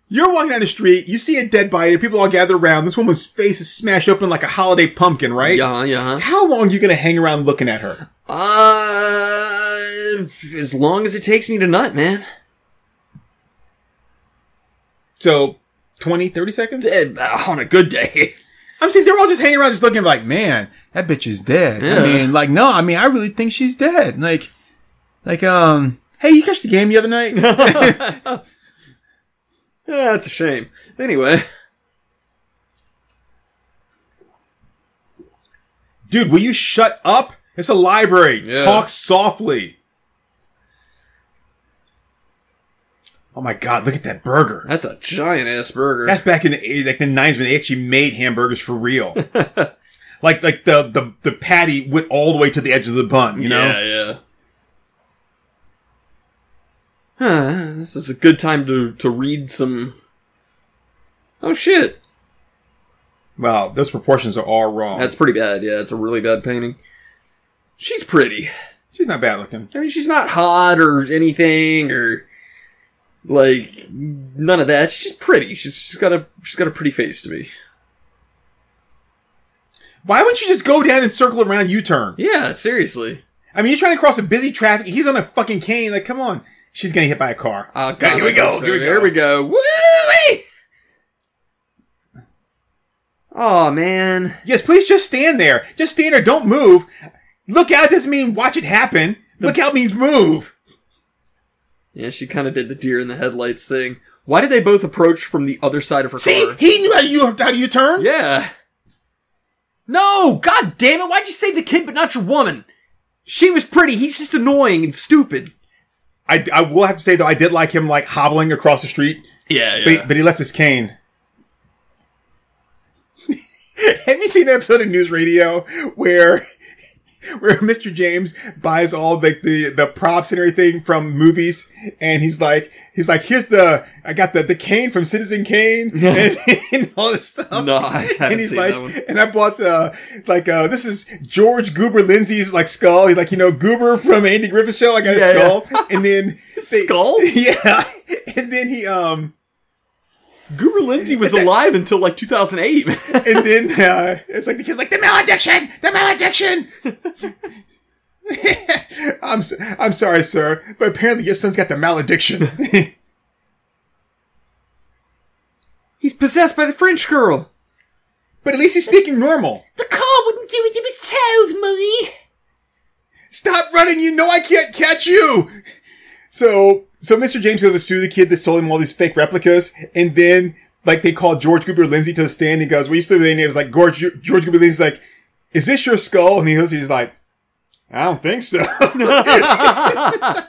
You're walking down the street, you see a dead body, people all gather around, this woman's face is smashed open like a holiday pumpkin, right? Yeah, yeah. How long are you gonna hang around looking at her? Uh, as long as it takes me to nut, man. So, 20, 30 seconds? Eh, On a good day. I'm saying they're all just hanging around just looking like, man, that bitch is dead. Yeah. I mean, like, no, I mean, I really think she's dead. Like, like, um, hey, you catch the game the other night? Yeah, that's a shame. Anyway, Dude, will you shut up? It's a library. Yeah. Talk softly. Oh my god, look at that burger. that's a giant ass burger. That's back in the 80s, like the 90s when they actually made hamburgers for real. like like the, the the patty went all the way to the edge of the bun, you know? Yeah, yeah. Huh, this is a good time to, to read some. Oh shit. Wow, those proportions are all wrong. That's pretty bad. Yeah, it's a really bad painting. She's pretty. She's not bad looking. I mean, she's not hot or anything or like none of that. She's just pretty. She's she's got a she's got a pretty face to me. Why wouldn't you just go down and circle around U-turn? Yeah, seriously. I mean, you're trying to cross a busy traffic. He's on a fucking cane. Like, come on. She's getting hit by a car. Oh, Okay, here we go. Here we go. we go. Woo! Oh man. Yes, please just stand there. Just stand there. Don't move. Look out doesn't mean watch it happen. Look out means move. Yeah, she kind of did the deer in the headlights thing. Why did they both approach from the other side of her See, car? he knew how to you how to U-turn. Yeah. No, god damn it! Why'd you save the kid but not your woman? She was pretty. He's just annoying and stupid. I, I will have to say though, I did like him like hobbling across the street, Yeah, but, he, but he left his cane. have you seen an episode of NewsRadio where where Mr. James buys all the, the the props and everything from movies, and he's like he's like here's the I got the the cane from Citizen Kane and, and all this stuff. No, I haven't and he's seen like, that one. and I bought uh like uh this is George Goober Lindsay's like skull. He's like you know Goober from Andy Griffith Show. I got Yeah, a yeah. skull, and then they- skull? Yeah, and then he um Goober Lindsay was alive until like 2008. and then uh, it's like the kid's like the malediction, the malediction. I'm s- I'm sorry, sir, but apparently your son's got the malediction. He's possessed by the French girl. but at least he's speaking normal. The car wouldn't do it. It was told, mummy. Stop running! You know I can't catch you. So so Mr. James goes to sue the kid that sold him all these fake replicas, and then like they call George Goober Lindsay to the stand. He goes, "We used to with any names like George George Goober Lindsay's like, is this your skull?" And he goes, he's like, "I don't think so."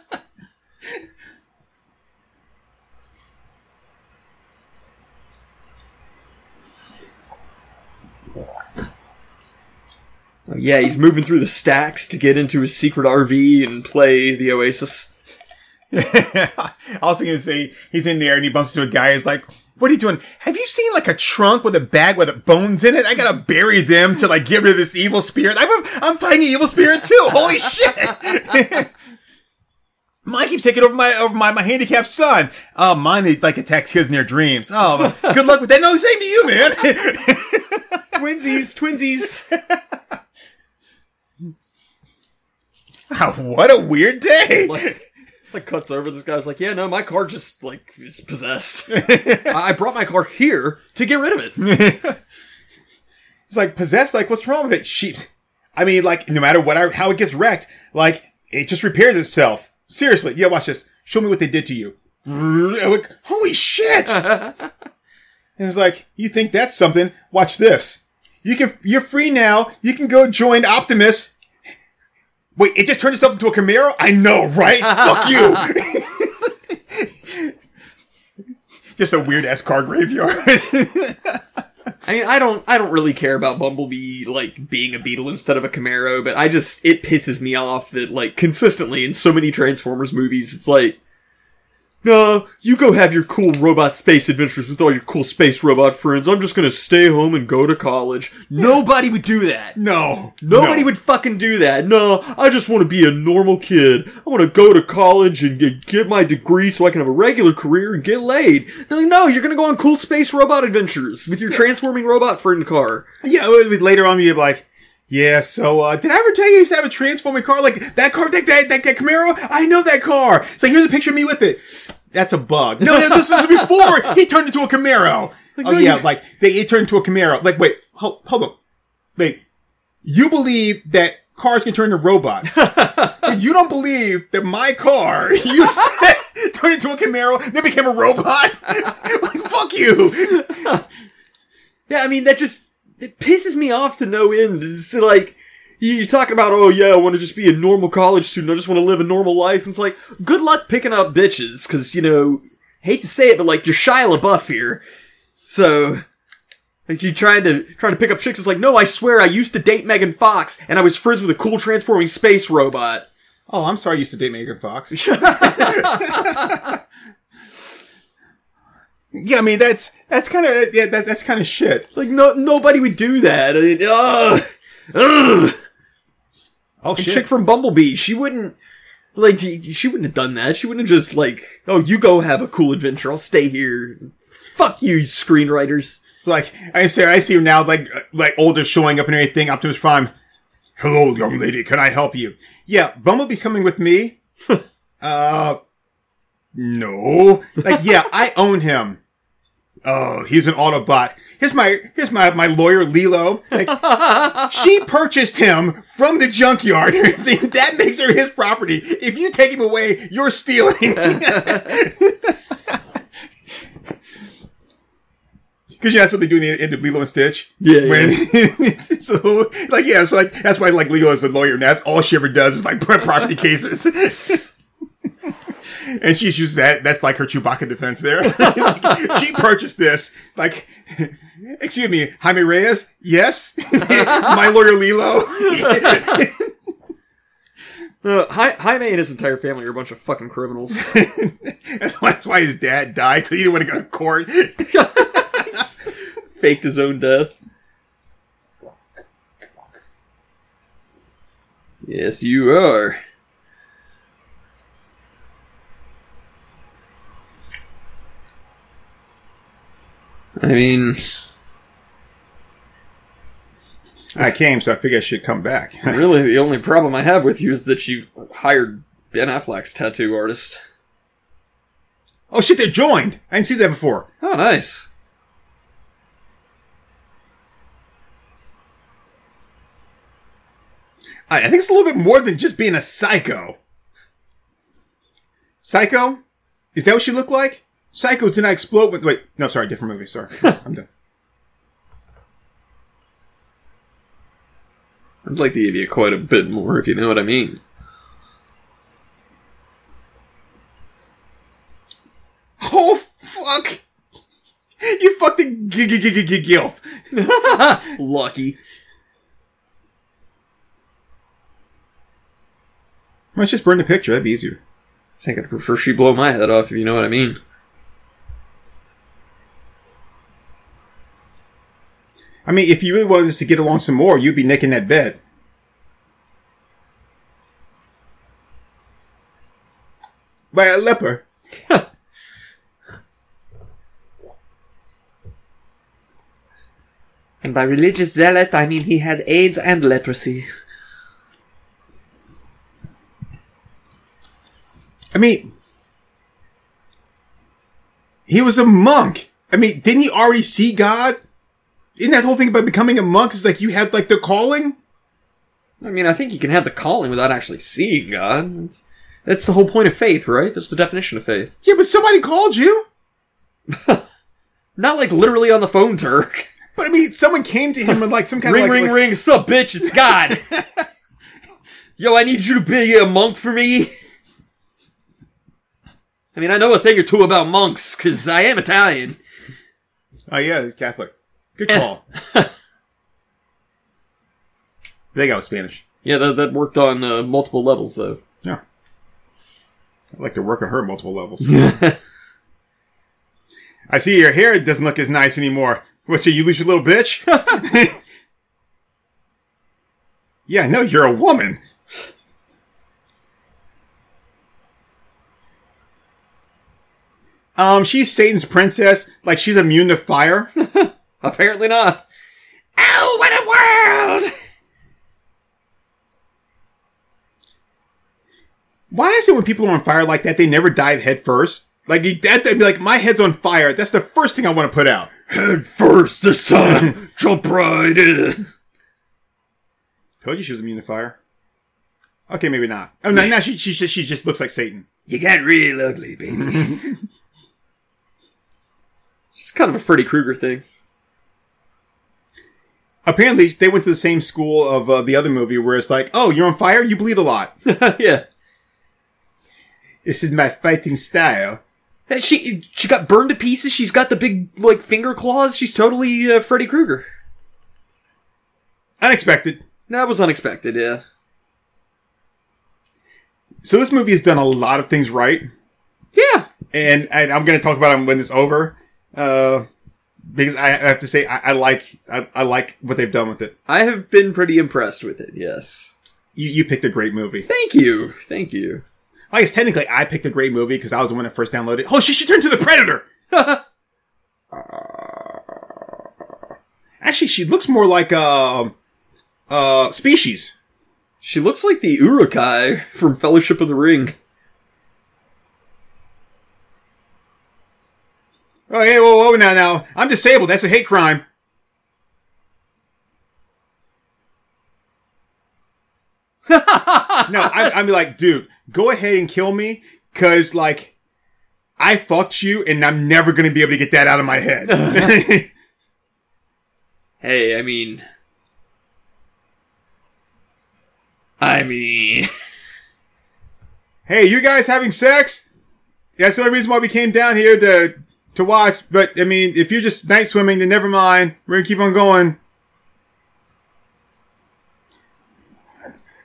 Yeah, he's moving through the stacks to get into his secret RV and play the Oasis. I was going to say he's in there and he bumps into a guy. He's like, "What are you doing? Have you seen like a trunk with a bag with bones in it? I gotta bury them to like get rid of this evil spirit. I'm I'm fighting an evil spirit too. Holy shit!" Mine keeps taking over my over my, my handicapped son. Oh, mine like attacks his in their dreams. Oh, good luck with that. No, same to you, man. Twinsies, twinsies. Wow, ah, what a weird day. like, like cuts over. This guy's like, yeah, no, my car just like is possessed. I brought my car here to get rid of it. It's like possessed. Like, what's wrong with it? Sheep. I mean, like, no matter what, I, how it gets wrecked, like, it just repairs itself. Seriously, yeah. Watch this. Show me what they did to you. Like, holy shit! and it's like, you think that's something? Watch this. You can. You're free now. You can go join Optimus. Wait, it just turned itself into a Camaro? I know, right? Fuck you. just a weird ass car graveyard. I mean, I don't, I don't really care about Bumblebee like being a Beetle instead of a Camaro, but I just it pisses me off that like consistently in so many Transformers movies, it's like, no, you go have your cool robot space adventures with all your cool space robot friends. I'm just gonna stay home and go to college. Nobody would do that. no. Nobody no. would fucking do that. No, I just want to be a normal kid. I want to go to college and get, get my degree so I can have a regular career and get laid. They're like, no, you're gonna go on cool space robot adventures with your transforming robot friend car. Yeah, later on, you'd be like, yeah, so, uh, did I ever tell you I used to have a transforming car? Like, that car, that, that, that, that Camaro? I know that car. So like, here's a picture of me with it. That's a bug. No, this is before he turned into a Camaro. oh, no, yeah, you- like, they, it turned into a Camaro. Like, wait, hold, hold on. Wait, you believe that cars can turn into robots. but you don't believe that my car used to turn into a Camaro, then became a robot? like, fuck you. Yeah, I mean that just it pisses me off to no end. It's like you're talking about, oh yeah, I want to just be a normal college student. I just want to live a normal life. And it's like, good luck picking up bitches, because you know, hate to say it, but like you're Shia LaBeouf here. So, like you trying to trying to pick up chicks. It's like, no, I swear, I used to date Megan Fox, and I was friends with a cool transforming space robot. Oh, I'm sorry. I used to date Megan Fox. yeah, I mean that's that's kind of yeah that, that's kind of shit. Like no nobody would do that. I mean, ugh, ugh. Oh The shit! chick from Bumblebee, she wouldn't like she she wouldn't have done that. She wouldn't have just like, oh, you go have a cool adventure. I'll stay here. Fuck you, screenwriters. like I say, I see her now, like uh, like older, showing up and everything. Optimus Prime. Hello, young lady. Can I help you? Yeah, Bumblebee's coming with me. uh, no. Like, yeah, I own him. Oh, he's an Autobot. Here's my here's my my lawyer Lilo. Like, she purchased him from the junkyard. That makes her his property. If you take him away, you're stealing. Because yeah, that's what they do in the end of Lilo and Stitch. Yeah, yeah. When, so, like, yeah, it's like, that's why, like, Lilo is a lawyer, and that's all she ever does is, like, property cases. And she uses that, that's like her Chewbacca defense there. Like, she purchased this. Like, excuse me, Jaime Reyes? Yes? My lawyer Lilo? Uh, Hi- Jaime and his entire family are a bunch of fucking criminals. that's, why, that's why his dad died, so he didn't want to go to court. Faked his own death. Yes, you are. I mean, I came, so I figured I should come back. really, the only problem I have with you is that you hired Ben Affleck's tattoo artist. oh shit, they're joined! I didn't see that before. Oh, nice. I, I think it's a little bit more than just being a psycho. Psycho? Is that what she looked like? Psychos did not explode with. Wait, no, sorry, different movie. Sorry, I'm done. I'd like to give you quite a bit more, if you know what I mean. Oh fuck! You fucked a g- g- g- g- gilf. Lucky. Let's just burn the picture. That'd be easier. I think I'd prefer she blow my head off, if you know what I mean. I mean, if you really wanted us to get along some more, you'd be nicking that bed. By a leper. And by religious zealot, I mean he had AIDS and leprosy. I mean, he was a monk. I mean, didn't he already see God? Isn't that whole thing about becoming a monk? Is like you have like the calling. I mean, I think you can have the calling without actually seeing God. That's the whole point of faith, right? That's the definition of faith. Yeah, but somebody called you. Not like literally on the phone, Turk. But I mean, someone came to him and like some kind ring, of like, ring, like- ring. Sup, bitch? It's God. Yo, I need you to be a monk for me. I mean, I know a thing or two about monks because I am Italian. Oh yeah, he's Catholic. Good call. I I was Spanish. Yeah, that, that worked on uh, multiple levels, though. Yeah. I'd like to work on her multiple levels. I see your hair doesn't look as nice anymore. What's so you lose your little bitch? yeah, no, you're a woman. Um, she's Satan's princess. Like, she's immune to fire. Apparently not. Oh, what a world! Why is it when people are on fire like that, they never dive head first? Like, that, they'd be like, my head's on fire. That's the first thing I want to put out. Head first this time. Jump right in. Told you she was immune to fire. Okay, maybe not. Oh, no, now she, she, she, she just looks like Satan. You got real ugly, baby. It's kind of a Freddy Krueger thing. Apparently, they went to the same school of uh, the other movie where it's like, oh, you're on fire? You bleed a lot. yeah. this is my fighting style. And She she got burned to pieces. She's got the big like finger claws. She's totally uh, Freddy Krueger. Unexpected. That was unexpected. Yeah. So this movie has done a lot of things right, Yeah. and, and I'm going to talk about them when it's over. Uh, because I, have to say I, I like I, I like what they've done with it. I have been pretty impressed with it, yes. You, you picked a great movie. Thank you. Thank you. I guess technically I picked a great movie because I was the one that first downloaded. it. Oh, she should turn to the Predator. Actually, she looks more like uh, uh, Species. She looks like the Uruk-hai from Fellowship of the Ring. Oh, hey, whoa, whoa, now, now, I'm disabled. That's a hate crime. no, I, I'm like, dude, go ahead and kill me, cause like, I fucked you, and I'm never gonna be able to get that out of my head. Hey, I mean. I mean. hey, you guys having sex? That's the only reason why we came down here to to watch. But I mean, if you're just night swimming, then never mind. We're gonna keep on going.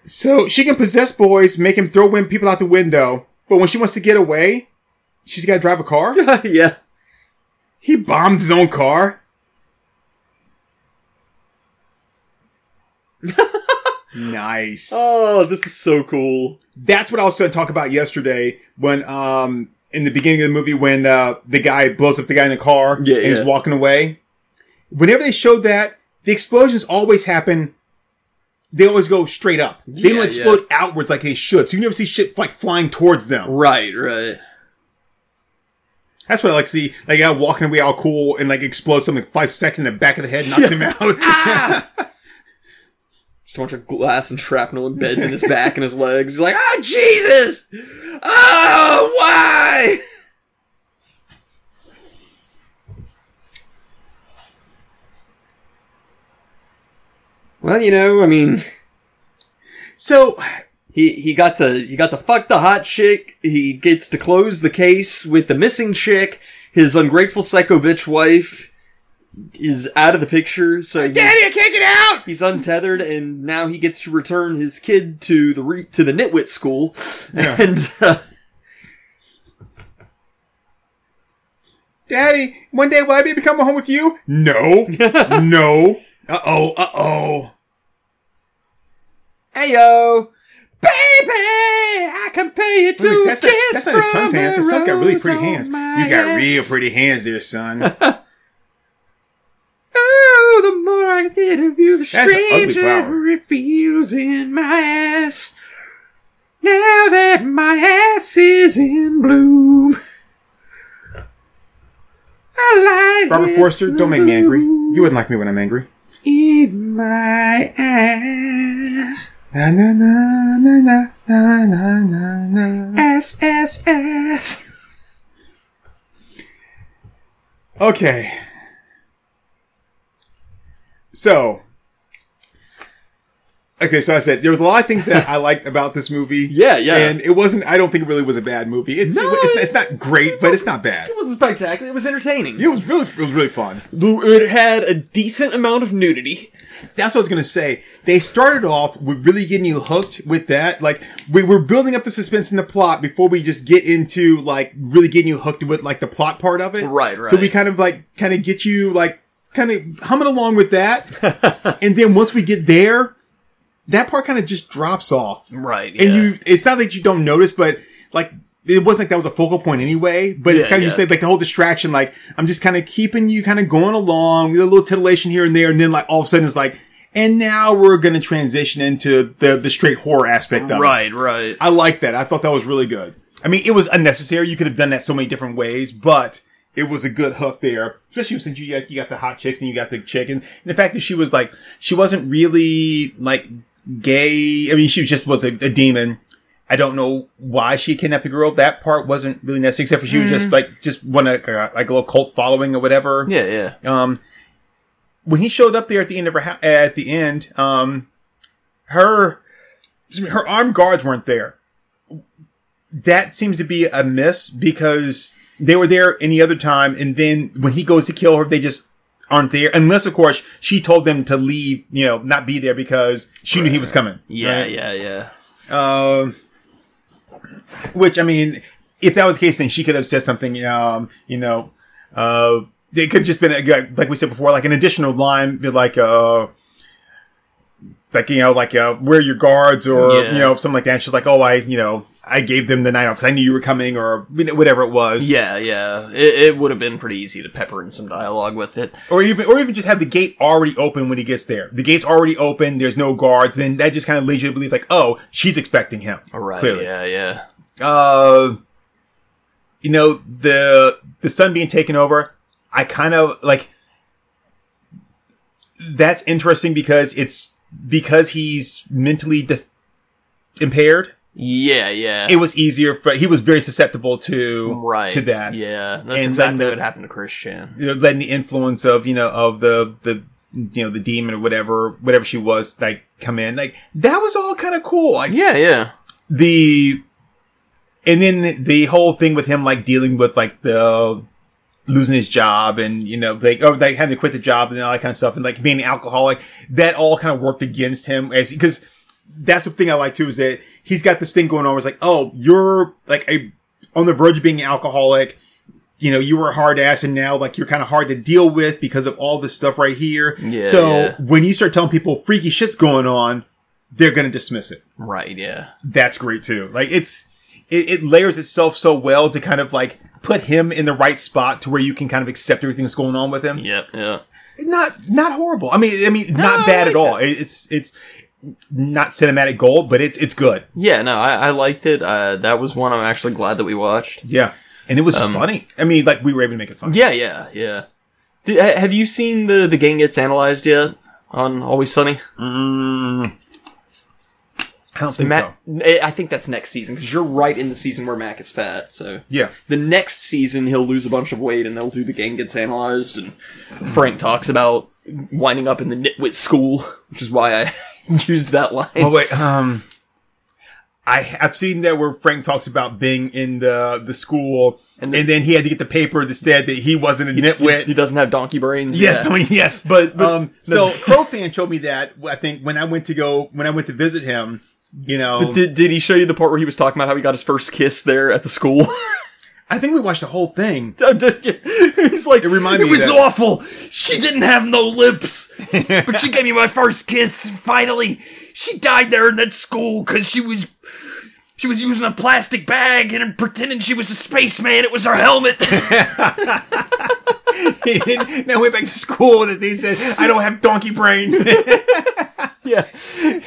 So she can possess boys, make him throw win people out the window. But when she wants to get away, she's got to drive a car. yeah. He bombed his own car. nice. Oh, this is so cool. That's what I was going to talk about yesterday when, um, in the beginning of the movie when, uh, the guy blows up the guy in the car Yeah, and he's walking away. Whenever they show that, the explosions always happen. They always go straight up. They Yeah, don't explode outwards like they should. So you never see shit like flying towards them. Right, right. That's what I like to see. Like, a guy walking away all cool and like explodes something five seconds in the back of the head, knocks him out. Just a bunch of glass and shrapnel embeds in his back and his legs. He's like, oh, Jesus! Oh, why? Well, you know, I mean, so he, he got to, he got to fuck the hot chick. He gets to close the case with the missing chick. His ungrateful psycho bitch wife is out of the picture. So Daddy, I can't get out! he's untethered and now he gets to return his kid to the re- to the nitwit school Yeah. and uh, Daddy, one day will I be able to come home with you? No. no. Uh oh, uh oh. hey yo baby i can pay you two That's not, kiss that's not his son's from hands. a His son's got really pretty hands. You got real pretty hands there, son. more i of you the That's stranger flower. in my ass now that my ass is in bloom I like Robert Forster, don't make me angry. You wouldn't like me when I'm angry. in my ass. Na na na na na na na na na. Ass, ass, ass. Okay. So. Okay, so I said there was a lot of things that I liked about this movie. Yeah, yeah. And it wasn't. I don't think it really was a bad movie. It's No, it's, it's not great, but it's not bad. It wasn't spectacular. It was entertaining. It was really it was really fun. It had a decent amount of nudity. That's what I was gonna say. They started off with really getting you hooked with that. Like we were building up the suspense in the plot before we just get into like really getting you hooked with like the plot part of it. Right, right. So we kind of like kind of get you like kind of humming along with that, and then once we get there, that part kind of just drops off. Right. And you, it's not that you don't notice, but like it wasn't like that was a focal point anyway. But it's kind of you yeah. said like the whole distraction. Like I'm just kind of keeping you kind of going along with a little titillation here and there, and then like all of a sudden it's like, and now we're gonna transition into the the straight horror aspect of it. Right, right. I like that. I thought that was really good. I mean, it was unnecessary. You could have done that so many different ways, but it was a good hook there. Especially since you got, you got the hot chicks and you got the chicken. And the fact that she was like, she wasn't really like gay. I mean, she just was a, a demon. I don't know why she kidnapped the girl. That part wasn't really necessary, except for she was just like, just want a, like a little cult following or whatever. Yeah, yeah. Um, when he showed up there at the end of her at the end, um, her her armed guards weren't there. That seems to be a miss because they were there any other time, and then when he goes to kill her, they just aren't there. Unless, of course, she told them to leave, you know, not be there because she knew he was coming. Yeah, right? yeah, yeah. Um, Which I mean, if that was the case, then she could have said something. Um, you know, uh, it could have just been a, like we said before, like an additional line, be like uh, like you know, like uh, where are your guards or Yeah. you know something like that. And she's like, oh, I you know, I gave them the night off because I knew you were coming or you know, whatever it was. Yeah, yeah. It, it would have been pretty easy to pepper in some dialogue with it. or even or even just have the gate already open when he gets there. The gate's already open. There's no guards. Then that just kind of leads you to believe like, oh, she's expecting him. Right. Clearly. Yeah, yeah. Uh, you know the the son being taken over. I kind of like. That's interesting because it's because he's mentally def- impaired. Yeah, yeah. It was easier for he was very susceptible to right. to that. Yeah. That's And exactly the- what happened to Christian. You know, letting the influence of you know of the the you know the demon or whatever whatever she was like come in like that was all kind of cool like Yeah, yeah. the and then the whole thing with him like dealing with like the losing his job and you know like or like having to quit the job and all that kind of stuff and like being an alcoholic that all kind of worked against him as because that's the thing I like too is that he's got this thing going on where it's like oh you're like a on the verge of being an alcoholic you know, you were a hard ass and now like you're kind of hard to deal with because of all this stuff right here. Yeah, so yeah. when you start telling people freaky shit's going on, they're going to dismiss it. Right, yeah. That's great too. Like it's, it, it layers itself so well to kind of like put him in the right spot to where you can kind of accept everything that's going on with him. Yep, yeah. Not, not horrible. I mean, I mean, not bad like at all. It- It's, it's not cinematic gold, but it's, it's good. Yeah, no, I, I liked it. Uh, that was one I'm actually glad that we watched. Yeah. And it was funny. I mean, like we were able to make it funny. Yeah, yeah, yeah. Did, have you seen the the gang gets analyzed yet on Always Sunny? Mm, I don't think so. I I think that's next season because you're right in the season where Mac is fat. So Yeah. the next season he'll lose a bunch of weight and they'll do the gang gets analyzed and Frank talks about winding up in the nitwit school, which is why I used that line. Oh wait, um, I I've seen that where Frank talks about being in the the school, and, And then he had to get the paper that said that he wasn't a nitwit. he nitwit. doesn't have donkey brains. Yes, yeah. Yes, But- but- um, so Crow fan showed me that I think when I went to go when I went to visit him, you know, Did, did he show you the part where he was talking about how he got his first kiss there at the school? I think we watched the whole thing. He's like, It reminded It was that. awful. She didn't have no lips, but she gave me my first kiss. Finally, she died there in that school because she was she was using a plastic bag and pretending she was a spaceman. It was her helmet. now went back to school that they said I don't have donkey brains. Yeah,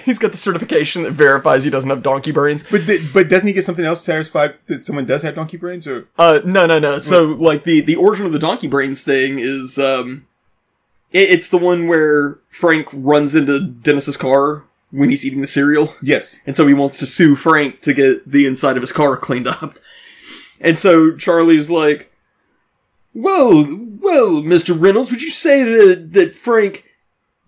he's got the certification that verifies he doesn't have donkey brains. but th- but doesn't he get something else satisfied that someone does have donkey brains or? Uh, no, no, no. So, like, the, the origin of the donkey brains thing is, um, it, it's the one where Frank runs into Dennis's car when he's eating the cereal. Yes. And so he wants to sue Frank to get the inside of his car cleaned up. And so Charlie's like, Whoa, whoa, Mr. Reynolds, would you say that, that Frank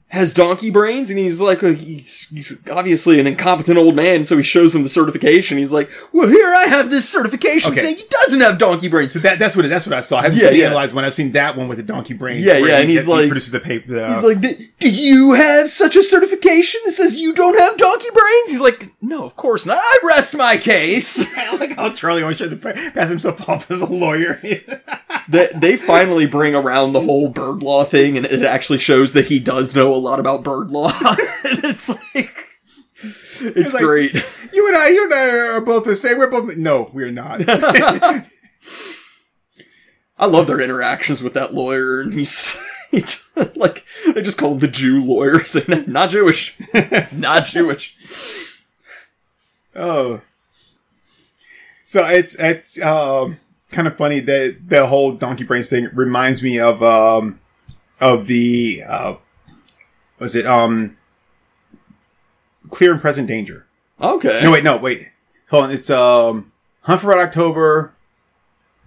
has donkey brains? And he's like, he's, he's obviously an incompetent old man, so he shows him the certification. He's like, well, here I have this certification Okay. saying he doesn't have donkey brains. So that, that's what that's what I saw. I haven't Yeah, seen the yeah. analyzed one. I've seen that one with the donkey brain. Yeah, yeah, he- and he's he like- produces the paper. The, He's like, "Do- do you have such a certification that says you don't have donkey brains? He's like, no, of course not. I rest my case. Like how Charlie always tried to pass himself off as a lawyer. they, they finally bring around the whole bird law thing, and it actually shows that he does know a lot about bird law. it's like, it's like- great. you and I, you and I are both the same. We're both no, we're not. I love their interactions with that lawyer, and he's he, like they just call him the Jew lawyer, saying not Jewish, not Jewish. oh, so it's it's um kind of funny that the whole donkey brains thing reminds me of um of the uh was it um clear and present danger. Okay, No, wait, no, wait. Hold on. It's um Hunt for Red October,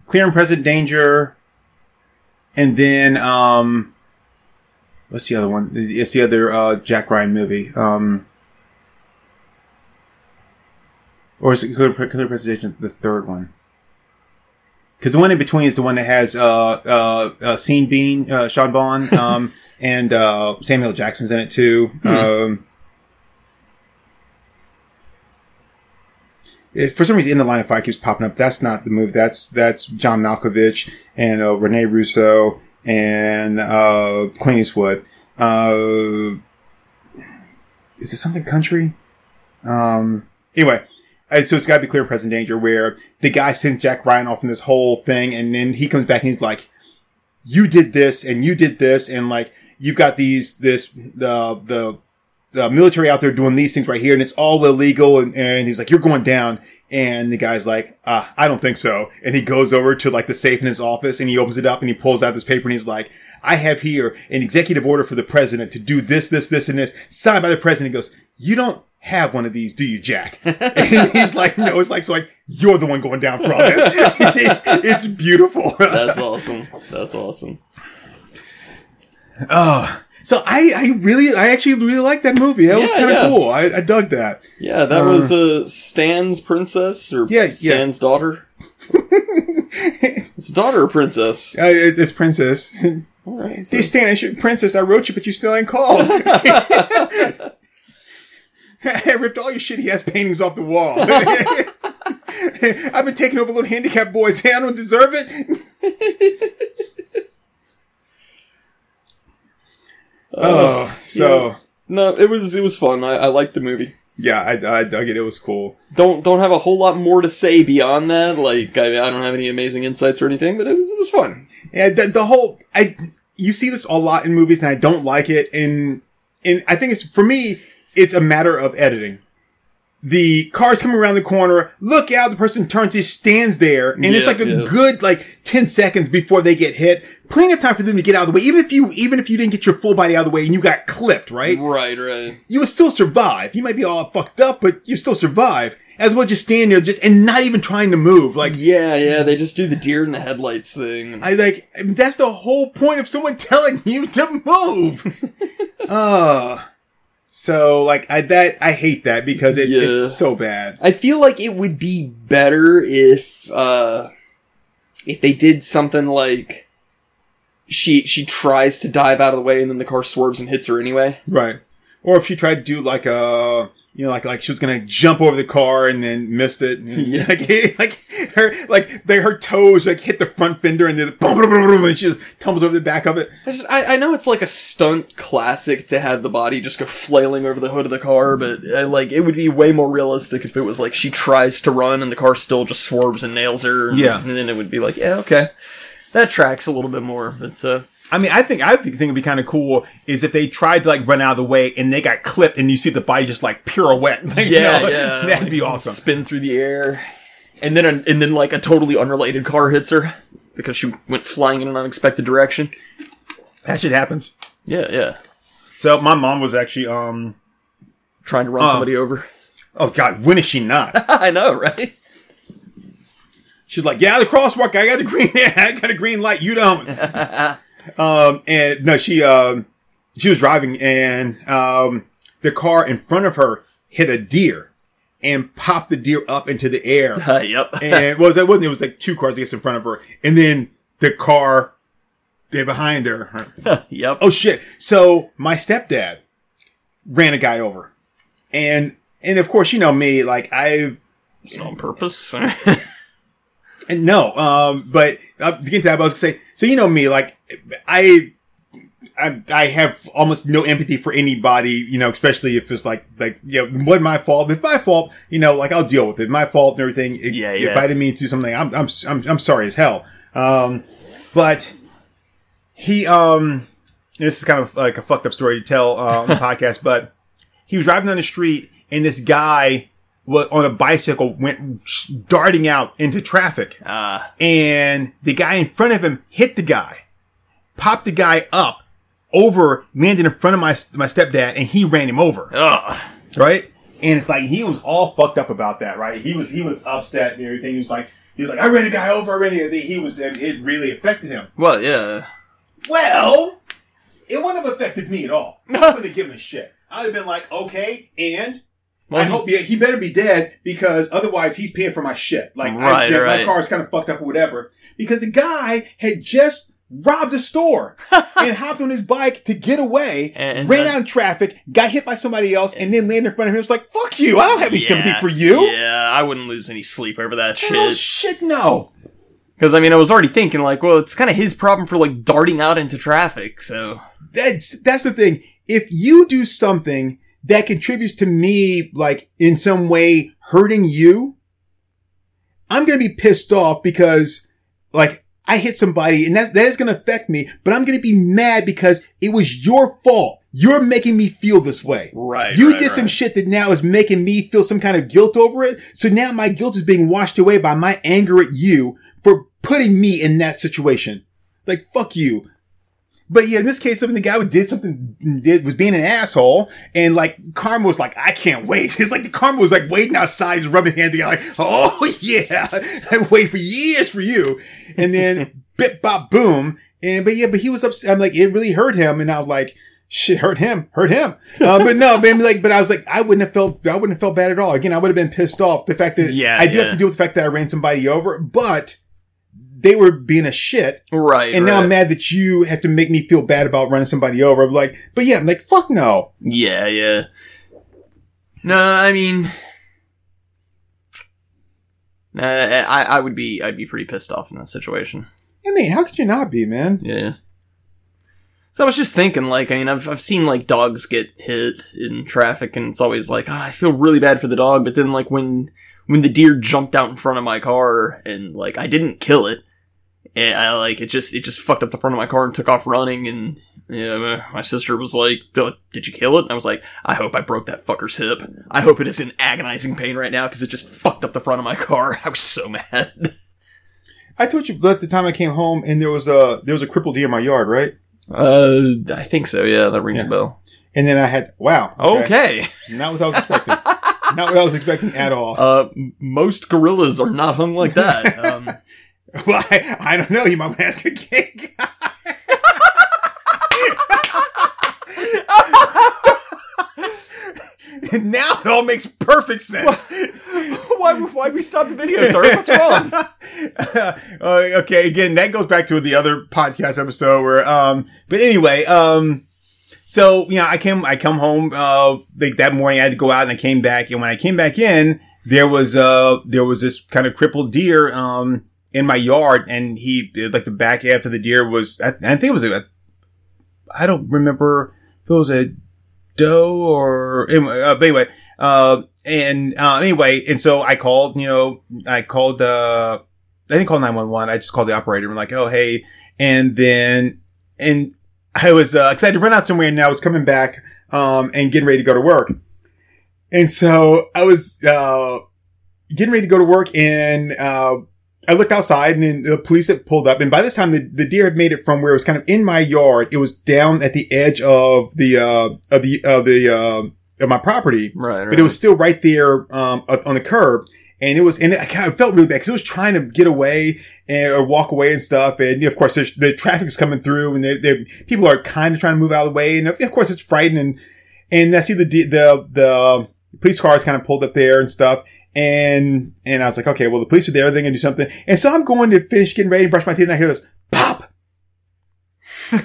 Clear and Present Danger, and then um what's the other one? It's the other uh Jack Ryan movie. Um or is it Clear, Clear and Present Danger the third one? Because the one in between is the one that has uh uh, uh Sean Bean, uh, Sean Bond, um and uh Samuel Jackson's in it too. Um if for some reason in the line of fire keeps popping up. That's not the movie. That's that's John Malkovich and uh, Rene Russo and uh, Clint Eastwood. Uh, is it something country? Um. Anyway, so it's got to be clear and present danger where the guy sends Jack Ryan off in this whole thing, and then he comes back and he's like, "You did this, and you did this, and like you've got these this the the the military out there doing these things right here, and it's all illegal." And, and he's like, "You're going down." And the guy's like, uh, I don't think so. And he goes over to like the safe in his office and he opens it up and he pulls out this paper and he's like, I have here an executive order for the president to do this, this, this, and this, signed by the president. He goes, you don't have one of these, do you, Jack? And he's like, no, it's like, so like, you're the one going down for all this. it's beautiful. That's awesome. That's awesome. So I, I really, I actually really like that movie. That was kind of yeah. cool. I, I dug that. Yeah, that was uh, Stan's princess or Yeah, yeah. Stan's daughter. it's a daughter or princess. Uh, it- it's Princess. All right, so- Hey, Stan, I should, Princess, I wrote you, but you still ain't called. I ripped all your shitty ass paintings off the wall. I've been taking over little handicapped boys. Hey, I don't deserve it. Uh, oh, so no, it was it was fun. I, I liked the movie. yeah, I, I dug it. It was cool. Don't don't have a whole lot more to say beyond that. Like I, I don't have any amazing insights or anything, but it was it was fun. Yeah, the, the whole I you see this a lot in movies, and I don't like it. And and I think it's for me, it's a matter of editing. The car's coming around the corner. Look out! The person turns, he stands there, and it's like a yeah. good like ten seconds before they get hit. Plenty of time for them to get out of the way. Even if you even if you didn't get your full body out of the way and you got clipped, right? Right, right. You would still survive. You might be all fucked up, but you still survive. As well, just stand there, just and not even trying to move. Like Yeah, yeah. They just do the deer in the headlights thing. I like that's the whole point of someone telling you to move. uh so like I that I hate that because it's Yeah. it's so bad. I feel like it would be better if uh if they did something like she she tries to dive out of the way and then the car swerves and hits her anyway. Right. Or if she tried to do like a you know, like like she was gonna jump over the car and then missed it. Yeah. Like like her like they her toes like hit the front fender and then boom, boom, boom, boom, and she just tumbles over the back of it. I, just, I, I know it's like a stunt classic to have the body just go flailing over the hood of the car, but uh, like it would be way more realistic if it was like she tries to run and the car still just swerves and nails her. and- Yeah. and then it would be like, yeah, okay, that tracks a little bit more. But uh, I mean, I think I think it'd be kind of cool is if they tried to like run out of the way and they got clipped and you see the body just like pirouette. Like, you yeah, know, yeah, that'd like, be awesome. Spin through the air, and then a, and then like a totally unrelated car hits her because she went flying in an unexpected direction. That shit happens. Yeah, yeah, So my mom was actually, um, trying to run Uh. somebody over. oh god, when is she not? I know, right? She's like, yeah, the crosswalk, I got the green, I got a green light, you don't. um, and no, she, um, she was driving and, um, the car in front of her hit a deer and popped the deer up into the air. Yep. and well, that wasn't, it was like two cars, I guess, in front of her. And then the car, they're behind her. yep. Oh shit. So my stepdad ran a guy over. And, and of course, you know me, like I've, on purpose. and no, um, but uh, to get to that, I was gonna say, so you know me, like I, I, I have almost no empathy for anybody, you know, especially if it's like, like, you know, what my fault? If my fault, you know, like I'll deal with it. My fault and everything. If- Yeah, If yeah. I didn't mean to do something, I'm, I'm, I'm, I'm sorry as hell. Um, but he, um, this is kind of like a fucked up story to tell uh, on the podcast, but he was driving down the street and this guy wa- on a bicycle went darting out into traffic Ah, and the guy in front of him hit the guy, popped the guy up over, landed in front of my my stepdad, and he ran him over. ugh. Right? And it's like he was all fucked up about that, right? He was he was upset and everything. He was like he was like, I ran a guy over, I ran a He was it, it really affected him. Well, yeah. Well, it wouldn't have affected me at all. I wouldn't have given a shit. I'd have been like, okay, and Well, I hope he, he better be dead because otherwise he's paying for my shit. Like, I, Right, my right. car's kind of fucked up or whatever. Because the guy had just robbed a store and hopped on his bike to get away, And ran out in traffic, got hit by somebody else, and then landed in front of him. It was like, fuck you. I don't have any sympathy for you. Yeah, I wouldn't lose any sleep over that oh, shit. shit, no. Because I mean, I was already thinking like, well, it's kind of his problem for like darting out into traffic. So That's, that's the thing. If you do something that contributes to me, like, in some way hurting you, I'm going to be pissed off because, like, I hit somebody and that, that is going to affect me, but I'm going to be mad because it was your fault. You're making me feel this way. Right, You right, did some right. shit that now is making me feel some kind of guilt over it. So now my guilt is being washed away by my anger at you for putting me in that situation. Like, fuck you. But yeah, in this case, I mean, the guy who did something, did, was being an asshole, and like, Karma was like, I can't wait. It's like the Karma was like waiting outside, just rubbing his hands together, like, oh yeah, I wait for years for you. And then, bip, bop, boom. And, but yeah, but he was upset. I'm like, it really hurt him. And I was like, shit, hurt him, hurt him. Uh, but no, but like, but I was like, I wouldn't have felt, I wouldn't have felt bad at all. Again, I would have been pissed off. The fact that Yeah, I do yeah. have to deal with the fact that I ran somebody over, but they were being a shit. right, And now right. I'm mad that you have to make me feel bad about running somebody over. I'm like, but yeah, I'm like, fuck no. Yeah, yeah. No, I mean, uh, I I would be I'd be pretty pissed off in that situation. I mean, how could you not be, man? Yeah. So I was just thinking, like, I mean, I've I've seen like dogs get hit in traffic, and it's always like, ah, I feel really bad for the dog, but then like when when the deer jumped out in front of my car and like I didn't kill it, and I like it just it just fucked up the front of my car and took off running, and yeah, my- sister was like, "Oh, "Did you kill it?" And I was like, "I hope I broke that fucker's hip. I hope it is in agonizing pain right now because it just fucked up the front of my car." I was so mad. I told you at the time I came home and there was a there was a crippled deer in my yard, right? Uh, I think so. Yeah, that rings Yeah. a bell. And then I had wow, Okay. not what I was expecting. not what I was expecting at all. Uh, most gorillas are not hung like that. Um, well, I, I don't know. You might want to ask a gay guy. now it all makes perfect sense. why, why we stop the video, sir? What's wrong? uh, okay, again, that goes back to the other podcast episode where, um, but anyway, um, so, you know, I came, I come home, uh, like that morning I had to go out and I came back. And when I came back in, there was, uh, there was this kind of crippled deer, um, in my yard and he, like the back half of the deer was, I, I think it was a, I don't remember if it was a doe or, anyway, uh, but anyway, uh, and, uh, anyway, and so I called, you know, I called, uh, I didn't call 911. I just called the operator and like, oh, hey. And then, and I was, uh, cause I had to run out somewhere and I was coming back, um, and getting ready to go to work. And so I was, uh, getting ready to go to work and, uh, I looked outside and then the police had pulled up. And by this time, the, the deer had made it from where it was kind of in my yard. It was down at the edge of the, uh, of the, of the, uh, of my property Right, right. but it was still right there um, on the curb. And it was, and I kind of felt really bad because it was trying to get away and or walk away and stuff. And of course, there's, the traffic's coming through, and they they people are kind of trying to move out of the way. And of, of course, it's frightening. And I see the the the police cars kind of pulled up there and stuff. And and I was like, okay, well, the police are there; they're gonna do something. And so I'm going to finish getting ready, brush my teeth, and I hear this pop.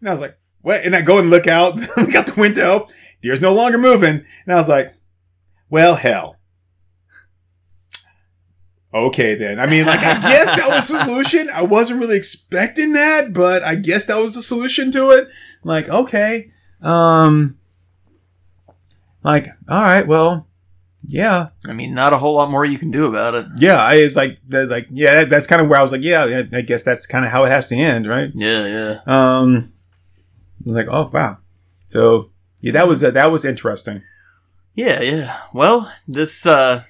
And I was like, what? And I go and look out, look out the window. Deer's no longer moving. And I was like, well, hell. Okay, then. I mean, like, I guess that was the solution. I wasn't really expecting that, but I guess that was the solution to it. Like, okay. Um, like, all right, well, yeah. I mean, not a whole lot more you can do about it. Yeah, I was like, like, yeah, that, that's kind of where I was like, yeah, I- I guess that's kind of how it has to end, right? Yeah, yeah. Um, I was like, oh wow. So yeah, that was that was interesting. Yeah, yeah. Well, this uh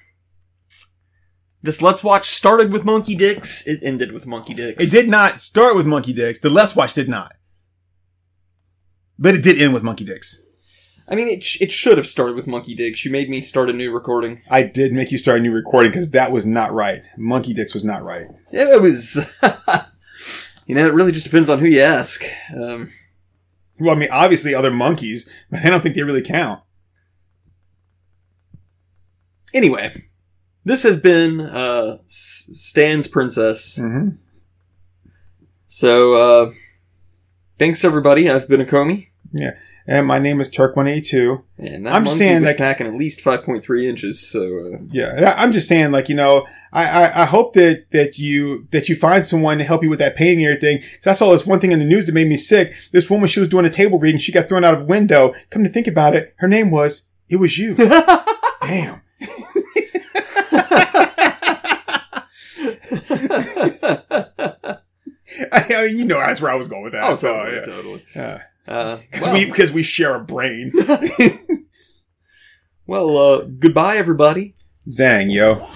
this Let's Watch started with Monkey Dicks. It ended with Monkey Dicks. It did not start with Monkey Dicks. The Let's Watch did not, but it did end with Monkey Dicks. I mean, it, sh- it should have started with Monkey Dicks. You made me start a new recording. I did make you start a new recording because that was not right. Monkey Dicks was not right. It was. you know, it really just depends on who you ask. Um, Well, I mean, obviously other monkeys, but I don't think they really count. anyway, this has been uh, Stan's Princess. Mm-hmm. So, uh, thanks everybody. I've been Acomi. Yeah. And my name is Turk182. And that I'm just saying, like- packing at least 5.3 inches, so, uh, Yeah, I'm just saying, like you know, I, I I hope that that you that you find someone to help you with that pain and everything. Cause I saw this one thing in the news that made me sick. This woman, she was doing a table reading, she got thrown out of a window. Come to think about it, her name was it was you. Damn. I, you know that's where I was going with that. oh, so, totally, yeah. totally. Uh, Because well, we because we share a brain. well, uh, goodbye everybody. Zang, yo.